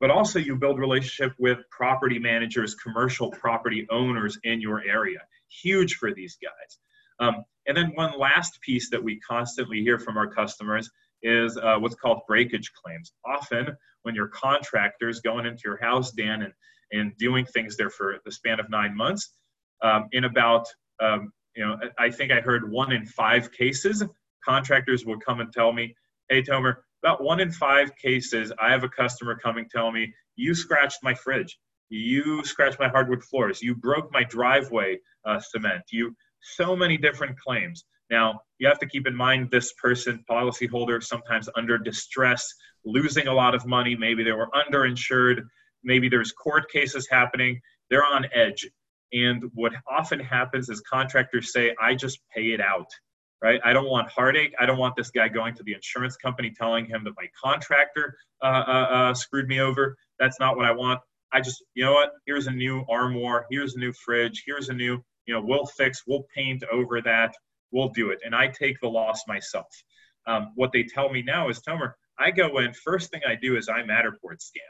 but also you build relationship with property managers, commercial property owners in your area. Huge for these guys. Um, and then one last piece that we constantly hear from our customers is uh, what's called breakage claims. Often, when your contractors going into your house, Dan, and, and doing things there for the span of nine months, um, in about, um, you know, I think I heard one in five cases, contractors would come and tell me, hey, Tomer, about one in five cases, I have a customer coming tell me, you scratched my fridge, you scratched my hardwood floors, you broke my driveway uh, cement, you so many different claims. Now, you have to keep in mind this person, policyholder, sometimes under distress, losing a lot of money. Maybe they were underinsured. Maybe there's court cases happening. They're on edge. And what often happens is contractors say, I just pay it out right? I don't want heartache. I don't want this guy going to the insurance company telling him that my contractor uh, uh, uh, screwed me over. That's not what I want. I just, you know what? Here's a new armoire. Here's a new fridge. Here's a new, you know, we'll fix, we'll paint over that. We'll do it. And I take the loss myself. Um, what they tell me now is, Tomer, I go in, first thing I do is I Matterport scan,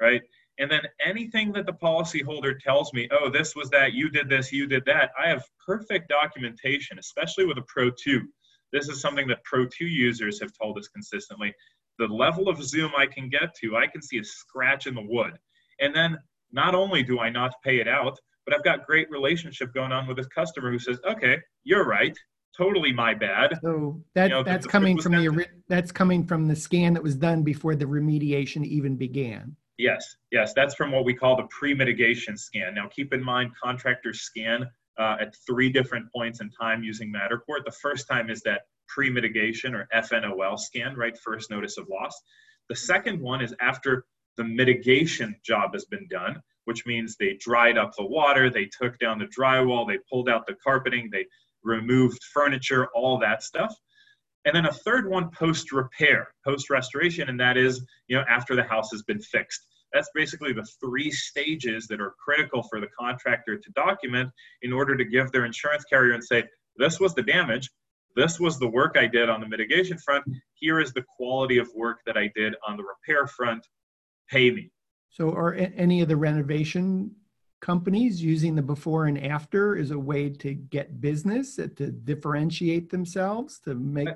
right? And then anything that the policyholder tells me, oh, this was that, you did this, you did that, I have perfect documentation, especially with a Pro 2. This is something that Pro 2 users have told us consistently. The level of zoom I can get to, I can see a scratch in the wood. And then not only do I not pay it out, but I've got great relationship going on with this customer who says, okay, you're right. Totally my bad. So that, you know, that's the, coming from the that's coming from the scan that was done before the remediation even began. Yes, yes, that's from what we call the pre-mitigation scan. Now, keep in mind, contractors scan uh, at three different points in time using Matterport. The first time is that pre-mitigation or FNOL scan, right? First notice of loss. The second one is after the mitigation job has been done, which means they dried up the water, they took down the drywall, they pulled out the carpeting, they removed furniture, all that stuff. And then a third one post repair post restoration and that is you know after the house has been fixed. That's basically the three stages that are critical for the contractor to document in order to give their insurance carrier and say this was the damage. This was the work i did on the mitigation front. Here is the quality of work that i did on the repair front. Pay me. So are any of the renovation companies using the before and after as a way to get business to differentiate themselves to make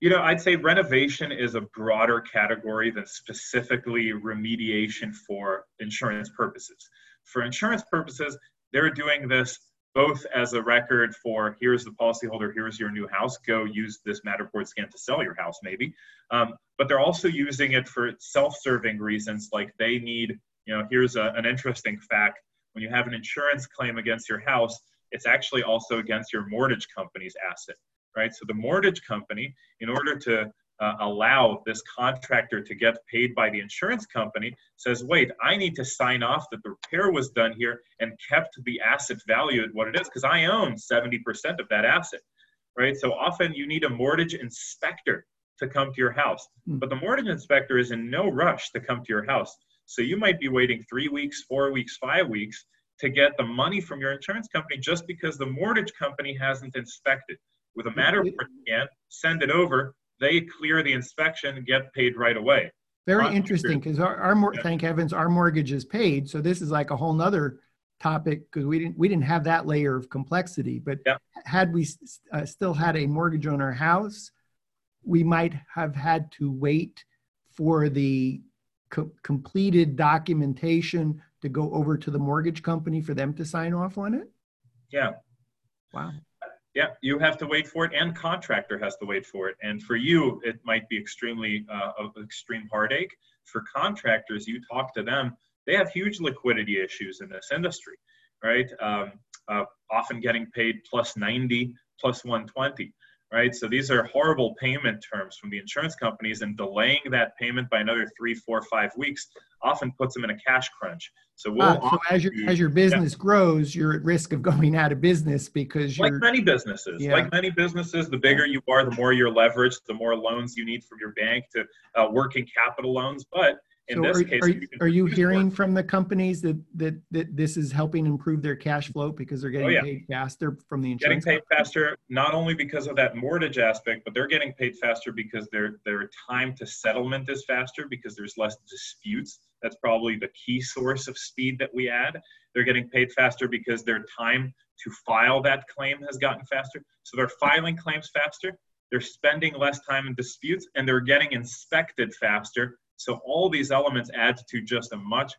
you know, I'd say renovation is a broader category than specifically remediation for insurance purposes. For insurance purposes, they're doing this both as a record for here's the policyholder, here's your new house, go use this Matterport scan to sell your house, maybe. Um, but they're also using it for self serving reasons, like they need, you know, here's a, an interesting fact when you have an insurance claim against your house, it's actually also against your mortgage company's asset right? So the mortgage company, in order to uh, allow this contractor to get paid by the insurance company, says, wait, I need to sign off that the repair was done here and kept the asset value at what it is because I own 70% of that asset, right? So often you need a mortgage inspector to come to your house, hmm. but the mortgage inspector is in no rush to come to your house. So you might be waiting three weeks, four weeks, five weeks to get the money from your insurance company just because the mortgage company hasn't inspected with a Matterport scan, send it over, they clear the inspection and get paid right away. Very interesting because our, our yeah. thank heavens our mortgage is paid. So this is like a whole nother topic because we didn't we didn't have that layer of complexity. But yeah. had we uh, still had a mortgage on our house, we might have had to wait for the co- completed documentation to go over to the mortgage company for them to sign off on it? Yeah. Wow. Yeah, you have to wait for it, and contractor has to wait for it. And for you, it might be extremely uh, of extreme heartache. For contractors, you talk to them; they have huge liquidity issues in this industry, right? Um, uh, often getting paid plus 90, plus 120 right? So these are horrible payment terms from the insurance companies, and delaying that payment by another three, four, five weeks often puts them in a cash crunch. So we'll ah, so as your as your business yeah. grows, you're at risk of going out of business because you're like many businesses. Yeah. Like many businesses, the bigger you are, the more you're leveraged, the more loans you need from your bank to uh, working capital loans. But in so this are, case, are, you, are you hearing from the companies that, that that this is helping improve their cash flow because they're getting oh, yeah. paid faster from the insurance? Getting paid faster, not only because of that mortgage aspect, but they're getting paid faster because their their time to settlement is faster because there's less disputes. That's probably the key source of speed that we add. They're getting paid faster because their time to file that claim has gotten faster. So they're filing claims faster. They're spending less time in disputes, and they're getting inspected faster so all these elements add to just a much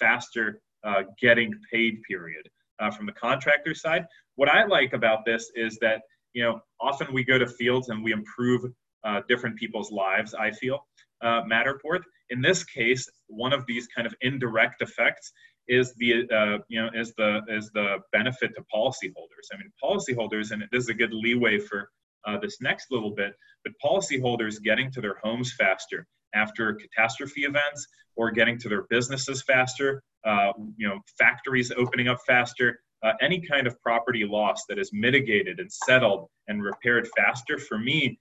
faster uh, getting paid period uh, from the contractor side. What I like about this is that you know often we go to fields and we improve uh, different people's lives. I feel uh, Matterport. In this case, one of these kind of indirect effects is the uh, you know is the is the benefit to policyholders. I mean, policyholders, and this is a good leeway for uh, this next little bit, but policyholders getting to their homes faster, after catastrophe events or getting to their businesses faster, uh, you know, factories opening up faster, uh, any kind of property loss that is mitigated and settled and repaired faster for me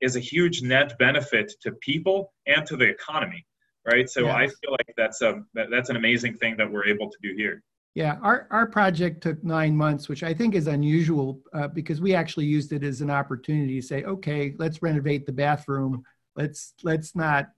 is a huge net benefit to people and to the economy right? So yes. i feel like that's a that, that's an amazing thing that we're able to do here. Yeah our, our project took nine months which i think is unusual uh, because we actually used it as an opportunity to say okay let's renovate the bathroom let's let's not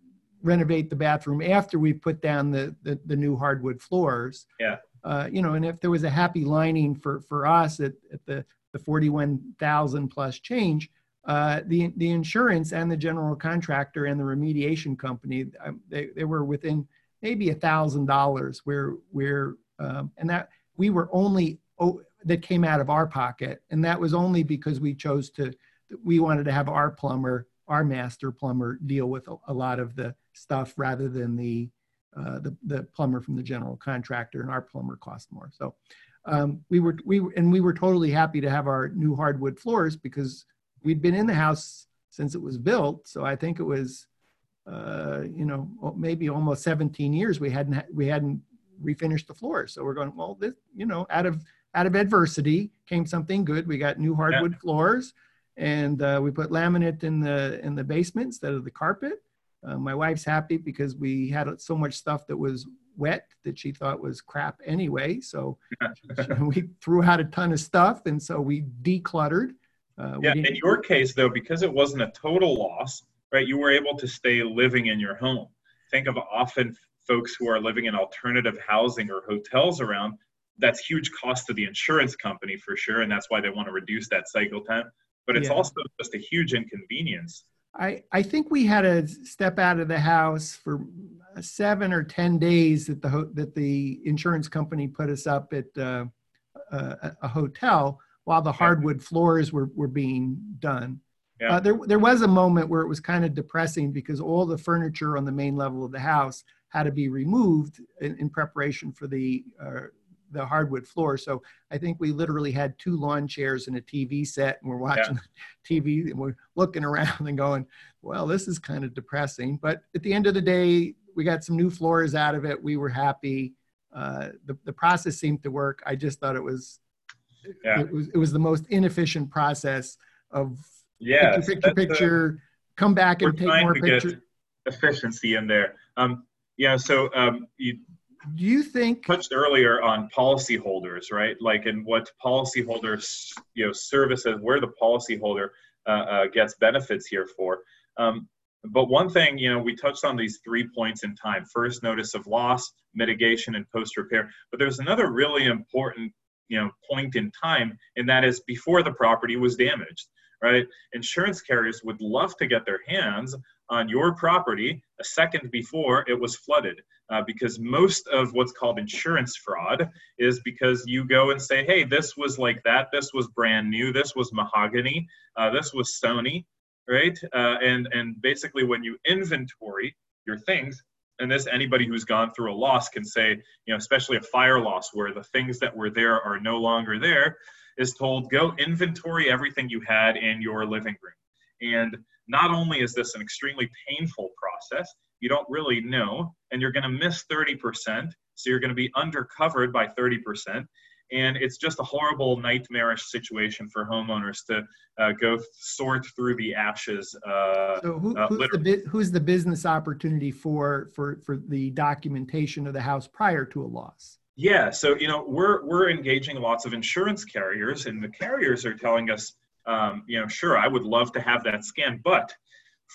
renovate the bathroom after we put down the the, the new hardwood floors. Yeah. Uh, you know, and if there was a happy lining for for us at, at the the forty one thousand plus change, uh, the the insurance and the general contractor and the remediation company um, they they were within maybe a thousand dollars where where um, and that we were only oh, that came out of our pocket and that was only because we chose to we wanted to have our plumber our master plumber deal with a, a lot of the stuff rather than the, uh, the, the plumber from the general contractor and our plumber cost more. So um, we were, we and we were totally happy to have our new hardwood floors because we'd been in the house since it was built. So I think it was, uh, you know, maybe almost 17 years we hadn't, we hadn't refinished the floors. So we're going, well, this, you know, out of, out of adversity came something good. We got new hardwood yeah. floors and uh, we put laminate in the in the basement instead of the carpet. Uh, my wife's happy because we had so much stuff that was wet that she thought was crap anyway. So we threw out a ton of stuff, and so we decluttered. Uh, yeah, in your case though, because it wasn't a total loss, right? You were able to stay living in your home. Think of often folks who are living in alternative housing or hotels around. That's huge cost to the insurance company for sure, and that's why they want to reduce that cycle time but it's yeah. also just a huge inconvenience. I, I think we had to step out of the house for seven or ten days that the that the insurance company put us up at uh, a, a, hotel while the hardwood floors were, were being done. Yeah. Uh, there there was a moment where it was kind of depressing because all the furniture on the main level of the house had to be removed in, in preparation for the uh, the hardwood floor. So I think we literally had two lawn chairs and a TV set, and we're watching yeah. TV and we're looking around and going, "Well, this is kind of depressing." But at the end of the day, we got some new floors out of it. We were happy. Uh, the the process seemed to work. I just thought it was yeah. it was it was the most inefficient process of yeah picture picture, picture come back and take more pictures. Efficiency in there. Um, yeah. So um, you do you think touched earlier on policyholders, right? Like in what policyholders, you know, services, where the policyholder uh, uh, gets benefits here for. Um, but one thing, you know, we touched on these three points in time: first notice of loss, mitigation, and post repair. But there's another really important, you know, point in time, and that is before the property was damaged right? Insurance carriers would love to get their hands on your property a second before it was flooded. Uh, because most of what's called insurance fraud is because you go and say, hey, this was like that, this was brand new, this was mahogany, uh, this was Sony, right? Uh, and and basically, when you inventory your things, and this anybody who's gone through a loss can say, you know, especially a fire loss where the things that were there are no longer there, is told go inventory everything you had in your living room. And not only is this an extremely painful process, you don't really know, and you're going to miss 30%. So you're going to be undercovered by 30%. And it's just a horrible, nightmarish situation for homeowners to uh, go sort through the ashes. Uh, so who, uh, who's, the, who's the business opportunity for, for, for the documentation of the house prior to a loss? Yeah, so you know we're we're engaging lots of insurance carriers, and the carriers are telling us, um, you know, sure, I would love to have that scan, but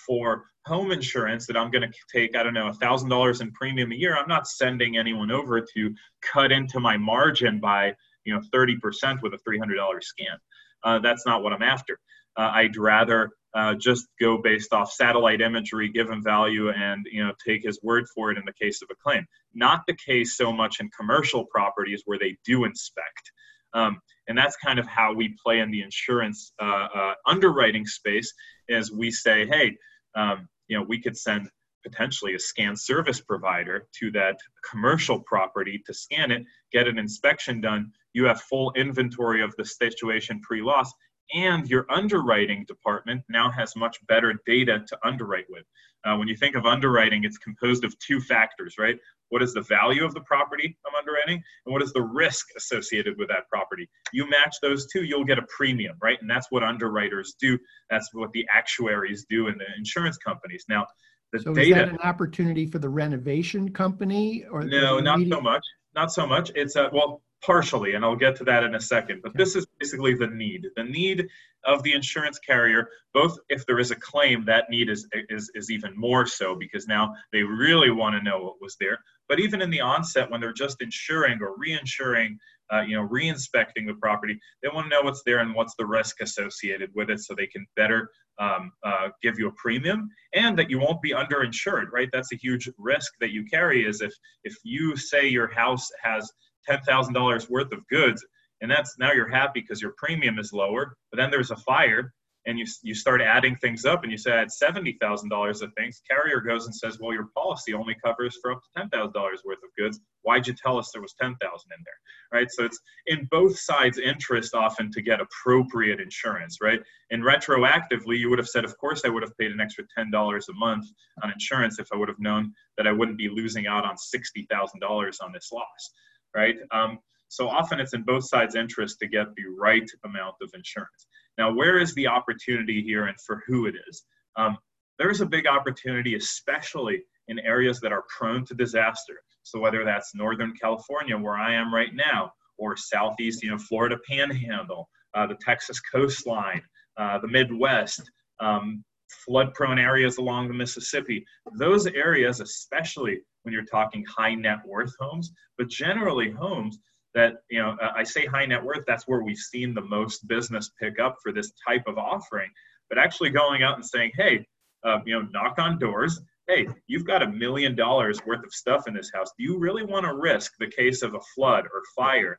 for home insurance that I'm going to take, I don't know, $1,000 in premium a year, I'm not sending anyone over to cut into my margin by, you know, 30% with a $300 scan. Uh, that's not what I'm after. Uh, I'd rather uh, just go based off satellite imagery, give him value, and you know take his word for it in the case of a claim. Not the case so much in commercial properties where they do inspect. Um, and that's kind of how we play in the insurance uh, uh, underwriting space is we say hey um, you know we could send potentially a scan service provider to that commercial property to scan it get an inspection done. You have full inventory of the situation pre-loss and your underwriting department now has much better data to underwrite with. Uh, when you think of underwriting, it's composed of two factors, right? What is the value of the property I'm underwriting, and what is the risk associated with that property? You match those two, you'll get a premium, right? And that's what underwriters do. That's what the actuaries do in the insurance companies. Now, the so data. Is that an opportunity for the renovation company, or no? Not so much. Not so much. It's a well partially, and I'll get to that in a second. But this is basically the need. The need of the insurance carrier, both if there is a claim, that need is, is, is even more so because now they really want to know what was there. But even in the onset, when they're just insuring or reinsuring, uh, you know, reinspecting the property, they want to know what's there and what's the risk associated with it so they can better um, uh, give you a premium and that you won't be underinsured, right? That's a huge risk that you carry is if, if you say your house has $10,000 worth of goods and that's now you're happy because your premium is lower but then there's a fire and you, you start adding things up and you say I had $70,000 of things carrier goes and says well your policy only covers for up to $10,000 worth of goods. Why'd you tell us there was 10,000 in there? Right? So it's in both sides interest often to get appropriate insurance right? And retroactively you would have said of course I would have paid an extra $10 a month on insurance if I would have known that I wouldn't be losing out on $60,000 on this loss right? Um, so often it's in both sides' interest to get the right amount of insurance. Now, where is the opportunity here and for who it is? Um, there's a big opportunity, especially in areas that are prone to disaster. So whether that's Northern California, where I am right now, or Southeast, you know, Florida Panhandle, uh, the Texas coastline, uh, the Midwest, um, flood-prone areas along the Mississippi. Those areas, especially when you're talking high net worth homes, but generally homes that, you know, I say high net worth, that's where we've seen the most business pick up for this type of offering. But actually going out and saying, hey, uh, you know, knock on doors. Hey, you've got a million dollars worth of stuff in this house. Do you really want to risk the case of a flood or fire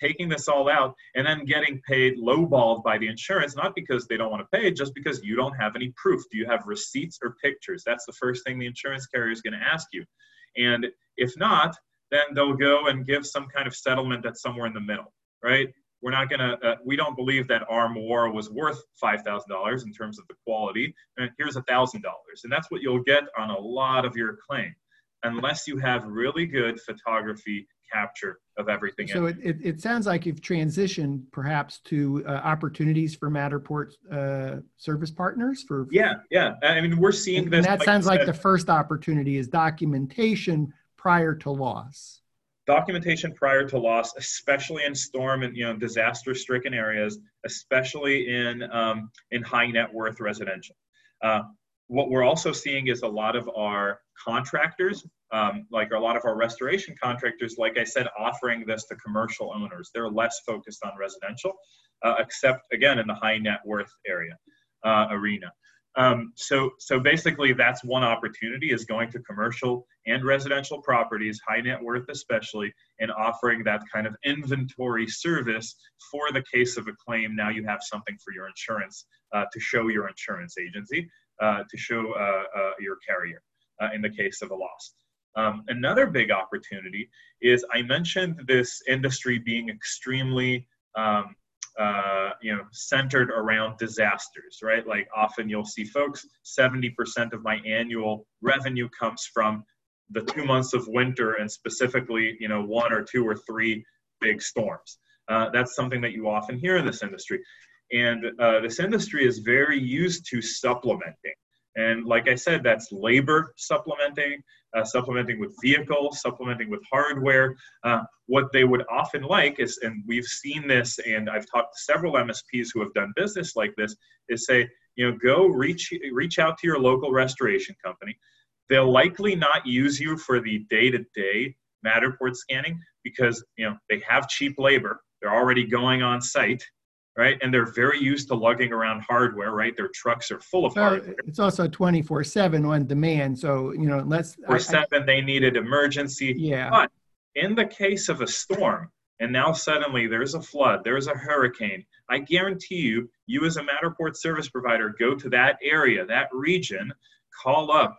taking this all out and then getting paid lowballed by the insurance, not because they don't want to pay, just because you don't have any proof. Do you have receipts or pictures? That's the first thing the insurance carrier is going to ask you. And if not, then they'll go and give some kind of settlement that's somewhere in the middle, right? We're not to, uh, we don't believe that Armoire was worth $5,000 in terms of the quality. And here's $1,000. And that's what you'll get on a lot of your claim, unless you have really good photography capture of everything. So it, it, it, sounds like you've transitioned perhaps to uh, opportunities for Matterport uh, service partners for. Yeah, yeah. I mean, we're seeing and, this. And that like sounds like the first opportunity is documentation prior to loss. Documentation prior to loss, especially in storm and you know disaster-stricken areas, especially in um, in high net worth residential. Uh, what we're also seeing is a lot of our contractors, um, like a lot of our restoration contractors, like I said, offering this to commercial owners. They're less focused on residential, uh, except again in the high net worth area uh, arena. Um, so, so basically, that's one opportunity is going to commercial and residential properties, high net worth especially, and offering that kind of inventory service for the case of a claim. Now you have something for your insurance uh, to show your insurance agency, uh, to show uh, uh your carrier uh, in the case of a loss. Um, another big opportunity is I mentioned this industry being extremely um, uh, you know centered around disasters right? Like often you'll see folks 70% of my annual revenue comes from the two months of winter and specifically you know one or two or three big storms. Uh, that's something that you often hear in this industry. And uh, this industry is very used to supplementing. And like I said, that's labor supplementing, uh, supplementing with vehicles, supplementing with hardware. Uh, what they would often like is, and we've seen this, and I've talked to several MSPs who have done business like this, is say, you know, go reach reach out to your local restoration company. They'll likely not use you for the day-to-day Matterport scanning because you know they have cheap labor. They're already going on site right? And they're very used to lugging around hardware, right? Their trucks are full of hardware. It's also 24 7 on demand. So, you know, unless. For seven, they needed emergency. Yeah. But in the case of a storm, and now suddenly there's a flood, there's a hurricane, I guarantee you, you as a Matterport service provider, go to that area, that region, call up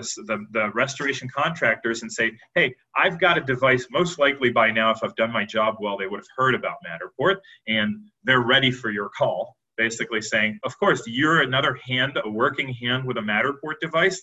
the, the, the, restoration contractors and say, hey, I've got a device, most likely by now, if I've done my job well, they would have heard about Matterport and they're ready for your call. Basically saying, of course, you're another hand, a working hand with a Matterport device.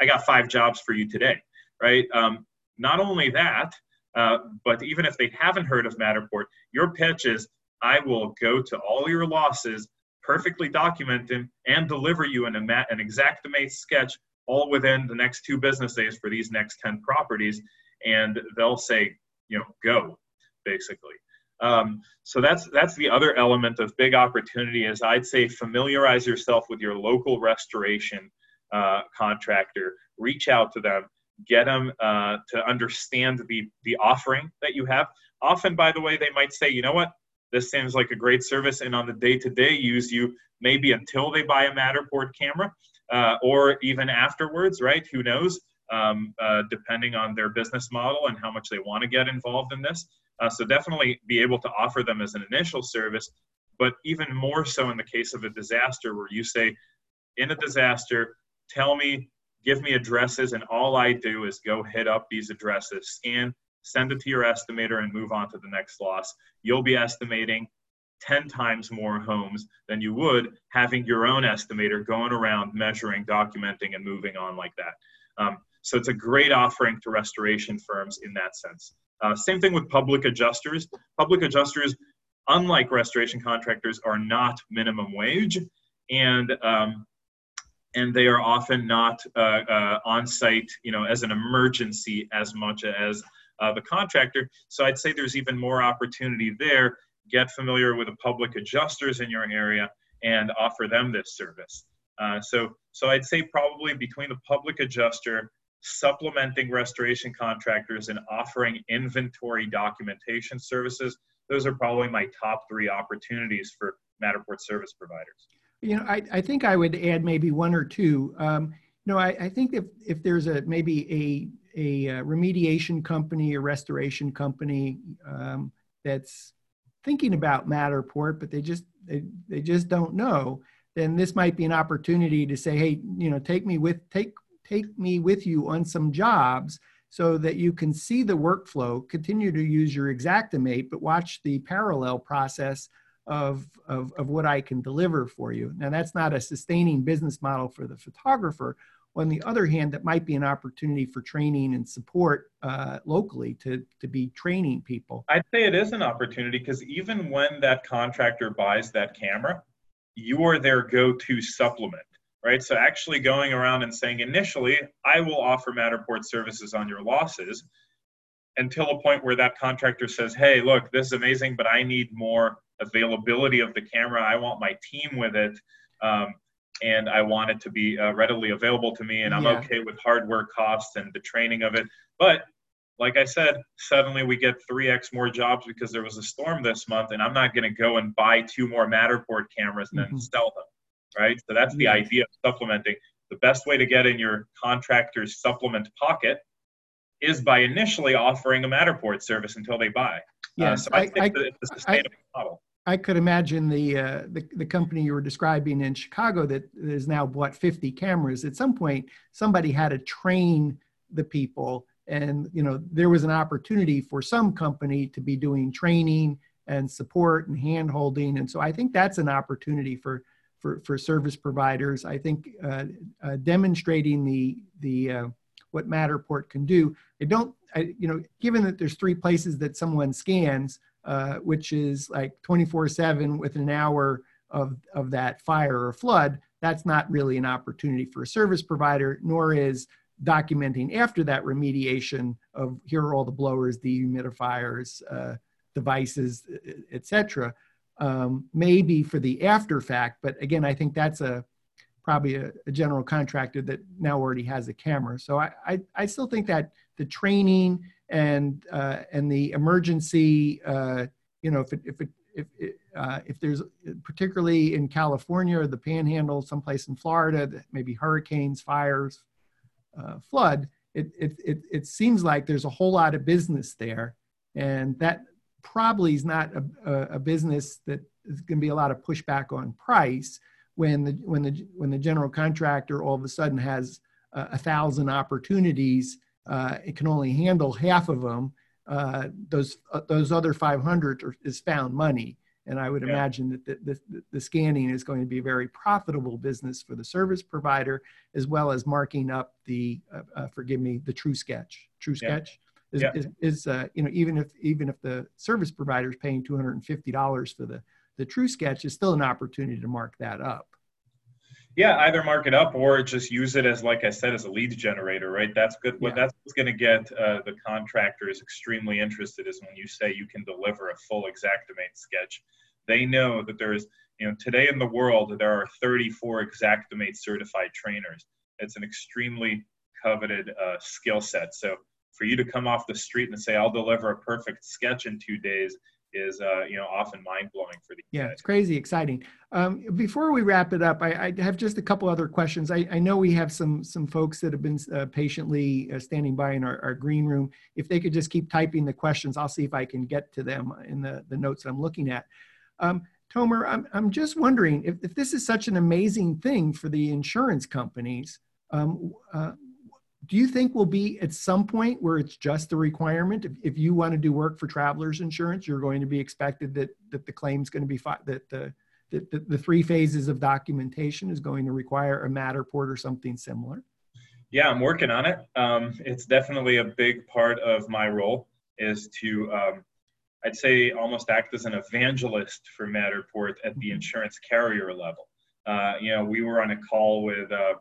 I got five jobs for you today, right? Um, not only that, uh, but even if they haven't heard of Matterport, your pitch is I will go to all your losses, perfectly document them, and deliver you an, an Xactimate sketch all within the next two business days for these next 10 properties. And they'll say, you know, go, basically. Um, so that's that's the other element of big opportunity is I'd say familiarize yourself with your local restoration uh, contractor, reach out to them, get them uh, to understand the the offering that you have. Often, by the way, they might say, you know what, this seems like a great service, and on the day to day use you maybe until they buy a Matterport camera uh, or even afterwards, right? Who knows? Um, uh, depending on their business model and how much they want to get involved in this. Uh, so definitely be able to offer them as an initial service, but even more so in the case of a disaster where you say, in a disaster, tell me, give me addresses, and all I do is go hit up these addresses, scan, send it to your estimator, and move on to the next loss. You'll be estimating 10 times more homes than you would having your own estimator going around measuring, documenting, and moving on like that. Um, so it's a great offering to restoration firms in that sense. Uh, same thing with public adjusters. Public adjusters, unlike restoration contractors, are not minimum wage, and um, and they are often not uh, uh, on site, you know, as an emergency as much as uh, the contractor. So I'd say there's even more opportunity there get familiar with the public adjusters in your area and offer them this service. Uh, so, so I'd say probably between the public adjuster, supplementing restoration contractors, and offering inventory documentation services, those are probably my top three opportunities for Matterport service providers. You know, I, I think I would add maybe one or two. Um, you know, I, I think if, if there's a maybe a, a, uh, remediation company, a restoration company um, that's thinking about Matterport, but they just they, they just don't know, then this might be an opportunity to say, hey, you know, take me with take take me with you on some jobs so that you can see the workflow, continue to use your Xactimate, but watch the parallel process of, of, of what I can deliver for you. Now, that's not a sustaining business model for the photographer, on the other hand, that might be an opportunity for training and support uh, locally to, to be training people. I'd say it is an opportunity because even when that contractor buys that camera, you are their go to supplement, right? So actually going around and saying, initially, I will offer Matterport services on your losses until a point where that contractor says, hey, look, this is amazing, but I need more availability of the camera. I want my team with it. Um, and I want it to be uh, readily available to me, and I'm yeah. okay with hardware costs and the training of it. But like I said, suddenly we get 3x more jobs because there was a storm this month, and I'm not going to go and buy two more Matterport cameras and then mm-hmm. sell them, right? So that's the idea of supplementing. The best way to get in your contractor's supplement pocket is by initially offering a Matterport service until they buy. Yes, uh, so I, I think I, it's a sustainable I, model. I could imagine the, uh, the, the company you were describing in Chicago that is now bought 50 cameras. At some point, somebody had to train the people, and you know there was an opportunity for some company to be doing training and support and hand holding, and so I think that's an opportunity for for, for service providers. I think uh, uh, demonstrating the the uh, what Matterport can do. I don't, I, you know, given that there's three places that someone scans, uh, which is like 24/7 with an hour of of that fire or flood, that's not really an opportunity for a service provider, nor is documenting after that remediation of here are all the blowers, dehumidifiers, uh, devices, etc. Um, maybe for the after fact, but again, I think that's a probably a, a, general contractor that now already has a camera. So I, I, I still think that the training and uh, and the emergency, uh, you know, if it, if it, if it, uh, if there's particularly in California or the Panhandle, someplace in Florida, that maybe hurricanes, fires, uh, flood, it, it it it seems like there's a whole lot of business there, and that probably is not a, a, a business that is going to be a lot of pushback on price when the when the when the general contractor all of a sudden has uh, a thousand opportunities, uh, it can only handle half of them. Uh, those uh, those other 500 are, is found money, and I would yeah. imagine that the, the, the, scanning is going to be a very profitable business for the service provider, as well as marking up the uh, uh, forgive me the True Sketch. True Sketch is, yeah. is, is you know even if even if the service provider is paying 250 dollars for the the true sketch is still an opportunity to mark that up. Yeah, either mark it up or just use it as, like I said, as a lead generator, right? That's good. Yeah. What that's what's going to get uh, the contractors extremely interested is when you say you can deliver a full Xactimate sketch. They know that there is, you know, today in the world there are 34 Xactimate certified trainers. It's an extremely coveted uh, skill set. So for you to come off the street and say, "I'll deliver a perfect sketch in two days," is uh, you know often mind blowing for the yeah it's crazy exciting. Um, before we wrap it up I, I, have just a couple other questions. I, I know we have some some folks that have been uh, patiently uh, standing by in our, our, green room. If they could just keep typing the questions I'll see if I can get to them in the, the notes I'm looking at. Um, Tomer I'm, I'm just wondering if, if this is such an amazing thing for the insurance companies um, uh, do you think we'll be at some point where it's just a requirement? If, if you want to do work for travelers insurance you're going to be expected that that the claim's going to be fi- that the, that the, the three phases of documentation is going to require a matterport or something similar? Yeah i'm working on it. Um, it's definitely a big part of my role is to um, i'd say almost act as an evangelist for matterport at the mm-hmm. insurance carrier level. Uh, you know we were on a call with uh,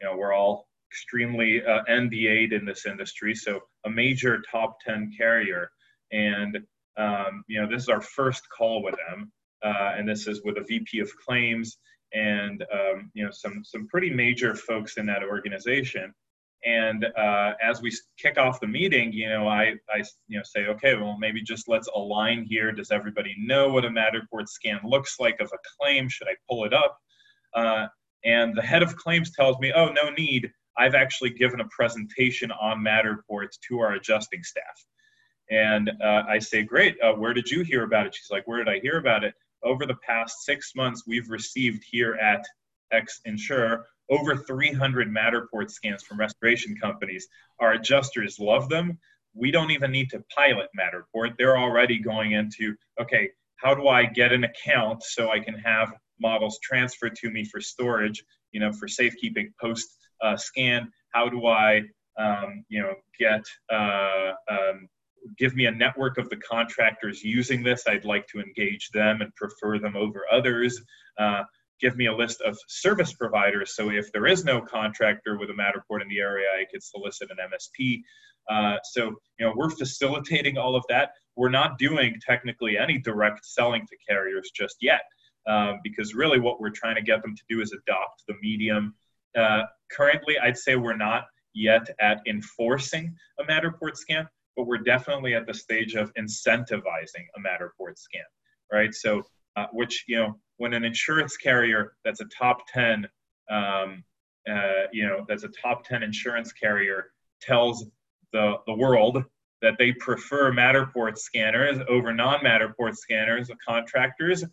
you know we're all extremely uh, NDA'd in this industry, so a major top 10 carrier. And, um, you know, this is our first call with them. Uh, and this is with a VP of claims and, um, you know, some, some pretty major folks in that organization. And uh, as we kick off the meeting, you know, I, I, you know, say, okay, well, maybe just let's align here. Does everybody know what a Matterport scan looks like of a claim? Should I pull it up? Uh, and the head of claims tells me, oh, no need. I've actually given a presentation on Matterport to our adjusting staff. And uh, I say, Great, uh, where did you hear about it? She's like, Where did I hear about it? Over the past six months, we've received here at X Insure over 300 Matterport scans from restoration companies. Our adjusters love them. We don't even need to pilot Matterport. They're already going into, okay, how do I get an account so I can have models transferred to me for storage, you know, for safekeeping post uh, scan? How do I, um, you know, get uh, um, give me a network of the contractors using this? I'd like to engage them and prefer them over others. Uh, give me a list of service providers. So if there is no contractor with a Matterport in the area, I could solicit an MSP. Uh, so you know we're facilitating all of that. We're not doing technically any direct selling to carriers just yet. um, because really what we're trying to get them to do is adopt the medium. Uh, currently, I'd say we're not yet at enforcing a Matterport scan, but we're definitely at the stage of incentivizing a Matterport scan, right? So, uh, which, you know, when an insurance carrier that's a top 10, um, uh, you know, that's a top 10 insurance carrier tells the, the world that they prefer Matterport scanners over non Matterport scanners, of contractors,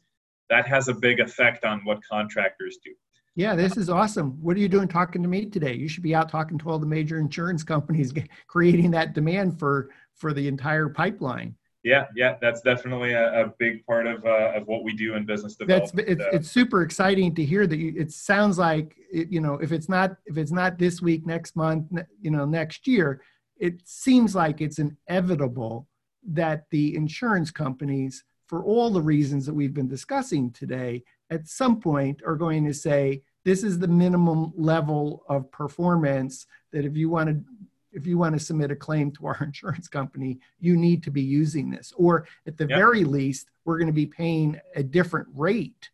that has a big effect on what contractors do. Yeah, this is awesome. What are you doing talking to me today? You should be out talking to all the major insurance companies, creating that demand for for the entire pipeline. Yeah, yeah, that's definitely a, a big part of uh, of what we do in business development. That's it's, it's super exciting to hear that. You, it sounds like it, you know if it's not if it's not this week, next month, you know, next year, it seems like it's inevitable that the insurance companies, for all the reasons that we've been discussing today, at some point are going to say this is the minimum level of performance that if you want to if you want to submit a claim to our insurance company you need to be using this or at the yep. very least we're going to be paying a different rate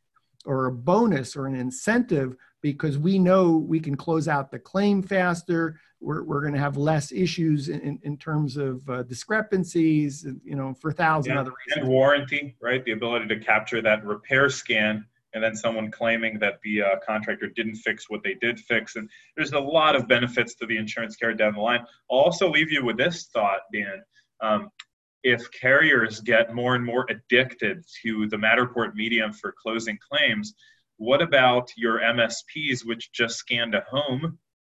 or a bonus or an incentive because we know we can close out the claim faster we're, we're going to have less issues in, in terms of uh, discrepancies you know for a thousand yeah. other reasons and warranty right the ability to capture that repair scan and then someone claiming that the uh, contractor didn't fix what they did fix. And there's a lot of benefits to the insurance carrier down the line. I'll also leave you with this thought, Dan. Um, if carriers get more and more addicted to the Matterport medium for closing claims, what about your MSPs, which just scanned a home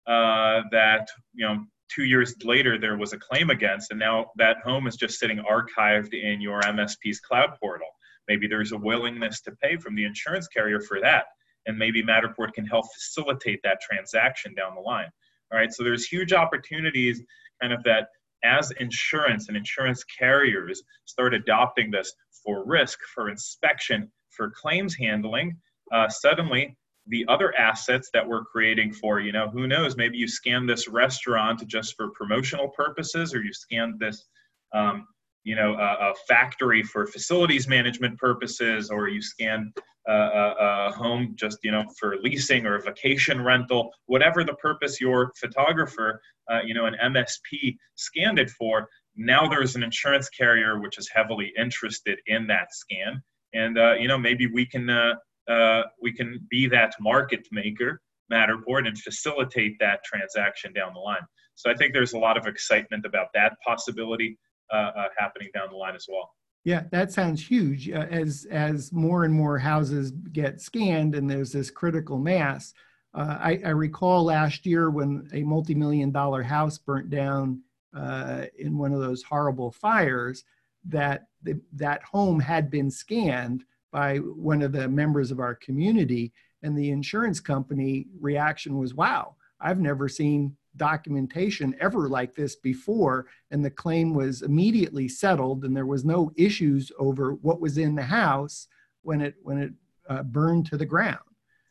uh, that you know two years later there was a claim against, and now that home is just sitting archived in your MSP's cloud portal? Maybe there's a willingness to pay from the insurance carrier for that. And maybe Matterport can help facilitate that transaction down the line. All right, so there's huge opportunities kind of that as insurance and insurance carriers start adopting this for risk, for inspection, for claims handling, uh, suddenly the other assets that we're creating for, you know, who knows, maybe you scan this restaurant just for promotional purposes or you scan this um, you know a, a, factory for facilities management purposes or you scan a, a, home just you know for leasing or vacation rental whatever the purpose your photographer uh, you know an msp scanned it for now there's an insurance carrier which is heavily interested in that scan. And uh, you know maybe we can uh, uh we can be that market maker matterport and facilitate that transaction down the line. So i think there's a lot of excitement about that possibility happening down the line as well. Yeah, that sounds huge. Uh, as as more and more houses get scanned, and there's this critical mass. Uh, I, I, recall last year when a multi-million dollar house burnt down uh, in one of those horrible fires, that the, that home had been scanned by one of the members of our community, and the insurance company reaction was, "Wow, I've never seen documentation ever like this before and the claim was immediately settled and there was no issues over what was in the house when it when it uh, burned to the ground.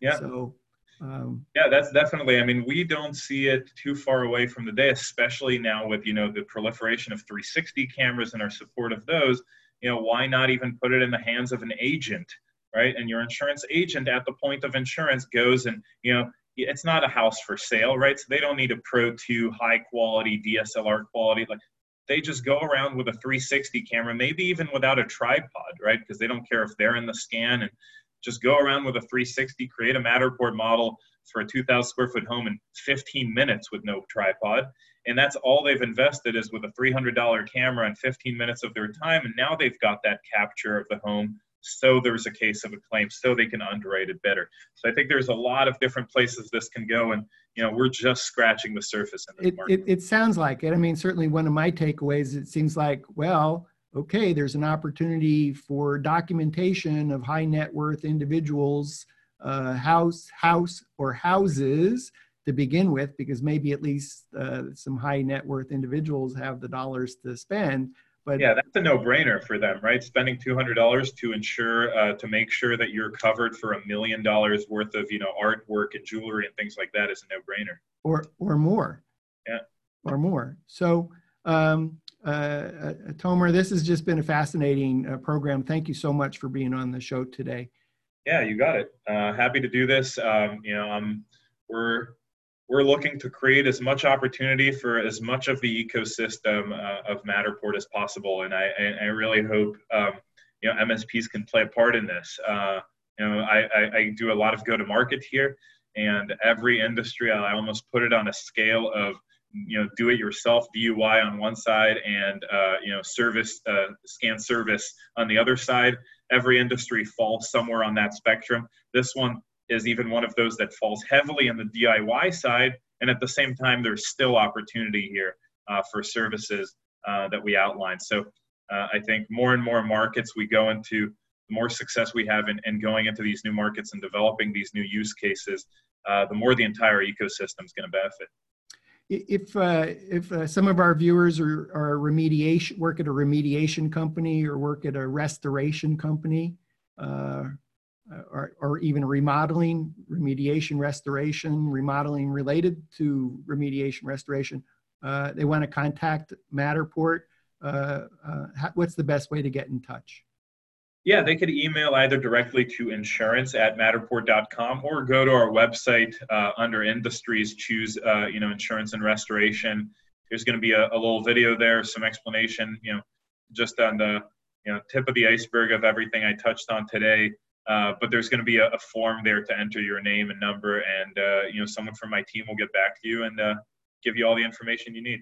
Yeah. So um, yeah that's definitely i mean we don't see it too far away from the day especially now with you know the proliferation of 360 cameras and our support of those. You know why not even put it in the hands of an agent right? And your insurance agent at the point of insurance goes and you know it's not a house for sale, right? So they don't need a Pro 2 high quality DSLR quality. Like they just go around with a 360 camera, maybe even without a tripod, right? Because they don't care if they're in the scan and just go around with a 360, create a Matterport model for a 2,000 square foot home in 15 minutes with no tripod. And that's all they've invested is with a $300 camera and 15 minutes of their time. And now they've got that capture of the home so there's a case of a claim so they can underwrite it better. So i think there's a lot of different places this can go and you know we're just scratching the surface in this it, market. It, it sounds like it. I mean certainly one of my takeaways it seems like well okay there's an opportunity for documentation of high net worth individuals uh, house house or houses to begin with because maybe at least uh, some high net worth individuals have the dollars to spend but yeah, that's a no-brainer for them, right? Spending two hundred dollars to ensure uh, to make sure that you're covered for a million dollars worth of you know artwork and jewelry and things like that is a no-brainer. Or or more. Yeah. Or more. So. Um, uh, uh, Tomer, this has just been a fascinating uh, program. Thank you so much for being on the show today. Yeah, you got it. Uh, happy to do this. Um, you know, I'm, we're we're looking to create as much opportunity for as much of the ecosystem uh, of Matterport as possible, and I, I really hope um, you know MSPs can play a part in this. Uh, you know, I, I, I, do a lot of go-to-market here, and every industry I almost put it on a scale of you know do-it-yourself DUI on one side and uh, you know service uh, scan service on the other side. Every industry falls somewhere on that spectrum. This one is even one of those that falls heavily on the DIY side. And at the same time, there's still opportunity here uh, for services uh, that we outline. So uh, I think more and more markets we go into, the more success we have in, in going into these new markets and developing these new use cases, uh, the more the entire ecosystem is going to benefit. If uh, if uh, some of our viewers are, are remediation work at a remediation company or work at a restoration company, or, or even remodeling, remediation, restoration, remodeling related to remediation, restoration, uh, they want to contact Matterport, uh, uh what's the best way to get in touch? Yeah, they could email either directly to insurance at matterport.com or go to our website uh, under industries, choose, uh, you know, insurance and restoration. There's going to be a, a little video there, some explanation, you know, just on the, you know, tip of the iceberg of everything I touched on today. Uh, but there's going to be a, a, form there to enter your name and number, and uh, you know someone from my team will get back to you and uh, give you all the information you need.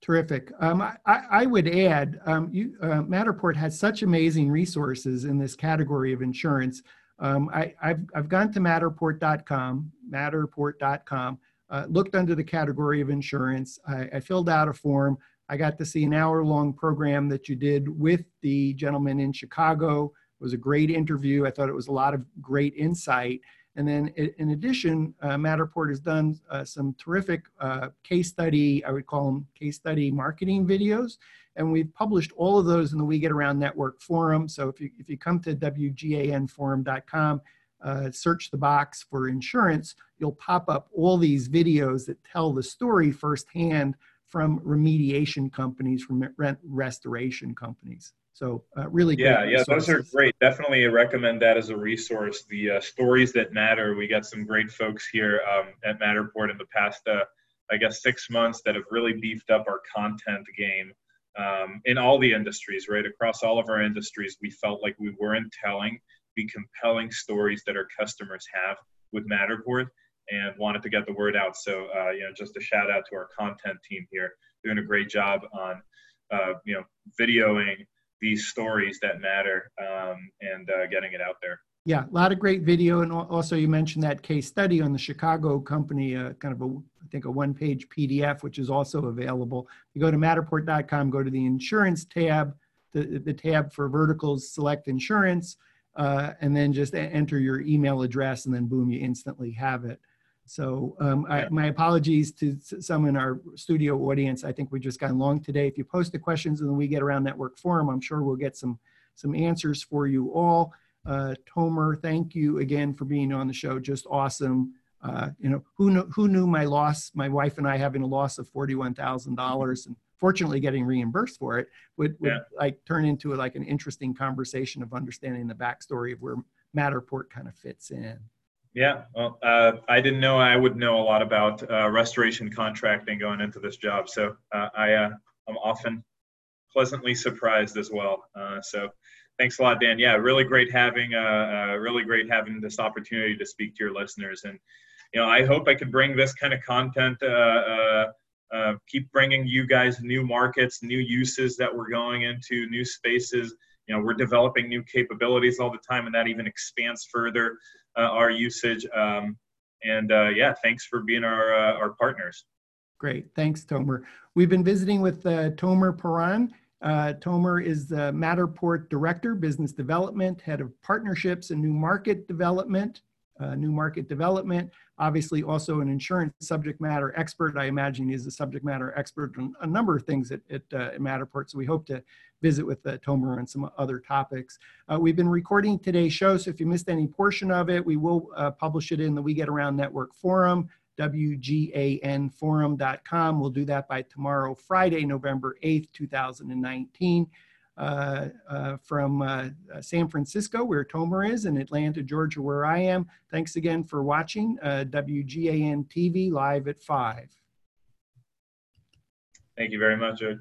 Terrific. Um, I, I, would add, um, you, uh, Matterport has such amazing resources in this category of insurance. Um, I, have I've gone to matterport.com, matterport.com, uh, looked under the category of insurance. I, I filled out a form. I got to see an hour long program that you did with the gentleman in Chicago it was a great interview. I thought it was a lot of great insight. And then in addition, uh, Matterport has done uh, some terrific uh, case study, I would call them case study marketing videos. And we've published all of those in the We Get Around Network forum. So if you, if you come to WGANforum.com, uh, search the box for insurance, you'll pop up all these videos that tell the story firsthand from remediation companies, from rent restoration companies. So uh, really, yeah, yeah, those are great. Definitely recommend that as a resource. The uh, stories that matter. We got some great folks here um, at Matterport in the past, uh, I guess, six months that have really beefed up our content game um, in all the industries. Right across all of our industries, we felt like we weren't telling the compelling stories that our customers have with Matterport, and wanted to get the word out. So, uh, you know, just a shout out to our content team here, doing a great job on, uh, you know, videoing these stories that matter um, and uh, getting it out there. Yeah, a lot of great video, and also you mentioned that case study on the Chicago company, uh, kind of a I think a one-page PDF, which is also available. You go to Matterport.com, go to the insurance tab, the the tab for verticals, select insurance, uh, and then just enter your email address, and then boom, you instantly have it. So um, I, my apologies to some in our studio audience. I think we just got long today. If you post the questions in the We Get Around Network forum, I'm sure we'll get some some answers for you all. Uh, Tomer, thank you again for being on the show. Just awesome. Uh, you know, who knew, who knew my loss, my wife and I having a loss of $41,000 and fortunately getting reimbursed for it would, would yeah. like turn into a, like an interesting conversation of understanding the backstory of where Matterport kind of fits in. Yeah, well, uh, I didn't know I would know a lot about uh, restoration contracting going into this job, so uh, I uh, often pleasantly surprised as well. Uh, so, thanks a lot, Dan. Yeah, really great having uh, really great having this opportunity to speak to your listeners, and you know, I hope I can bring this kind of content. keep bringing you guys new markets, new uses that we're going into, new spaces. You know, we're developing new capabilities all the time, and that even expands further our usage. Um, and uh, yeah, thanks for being our uh, our partners. Great, thanks, Tomer. We've been visiting with Tomer Paran. Uh, Tomer is the Matterport Director, Business Development, Head of Partnerships and New Market Development uh, new market development. Obviously, also an insurance subject matter expert. I imagine he's a subject matter expert on a number of things at, at, uh, at Matterport. So we hope to visit with uh, Tomer on some other topics. Uh, we've been recording today's show, so if you missed any portion of it, we will uh, publish it in the We Get Around Network forum, WGANforum.com. We'll do that by tomorrow, Friday, November 8th, 2019. Uh, uh, from uh, San Francisco, where Tomer is, and Atlanta, Georgia, where I am. Thanks again for watching WGAN TV live at 5. Thank you very much, Ed.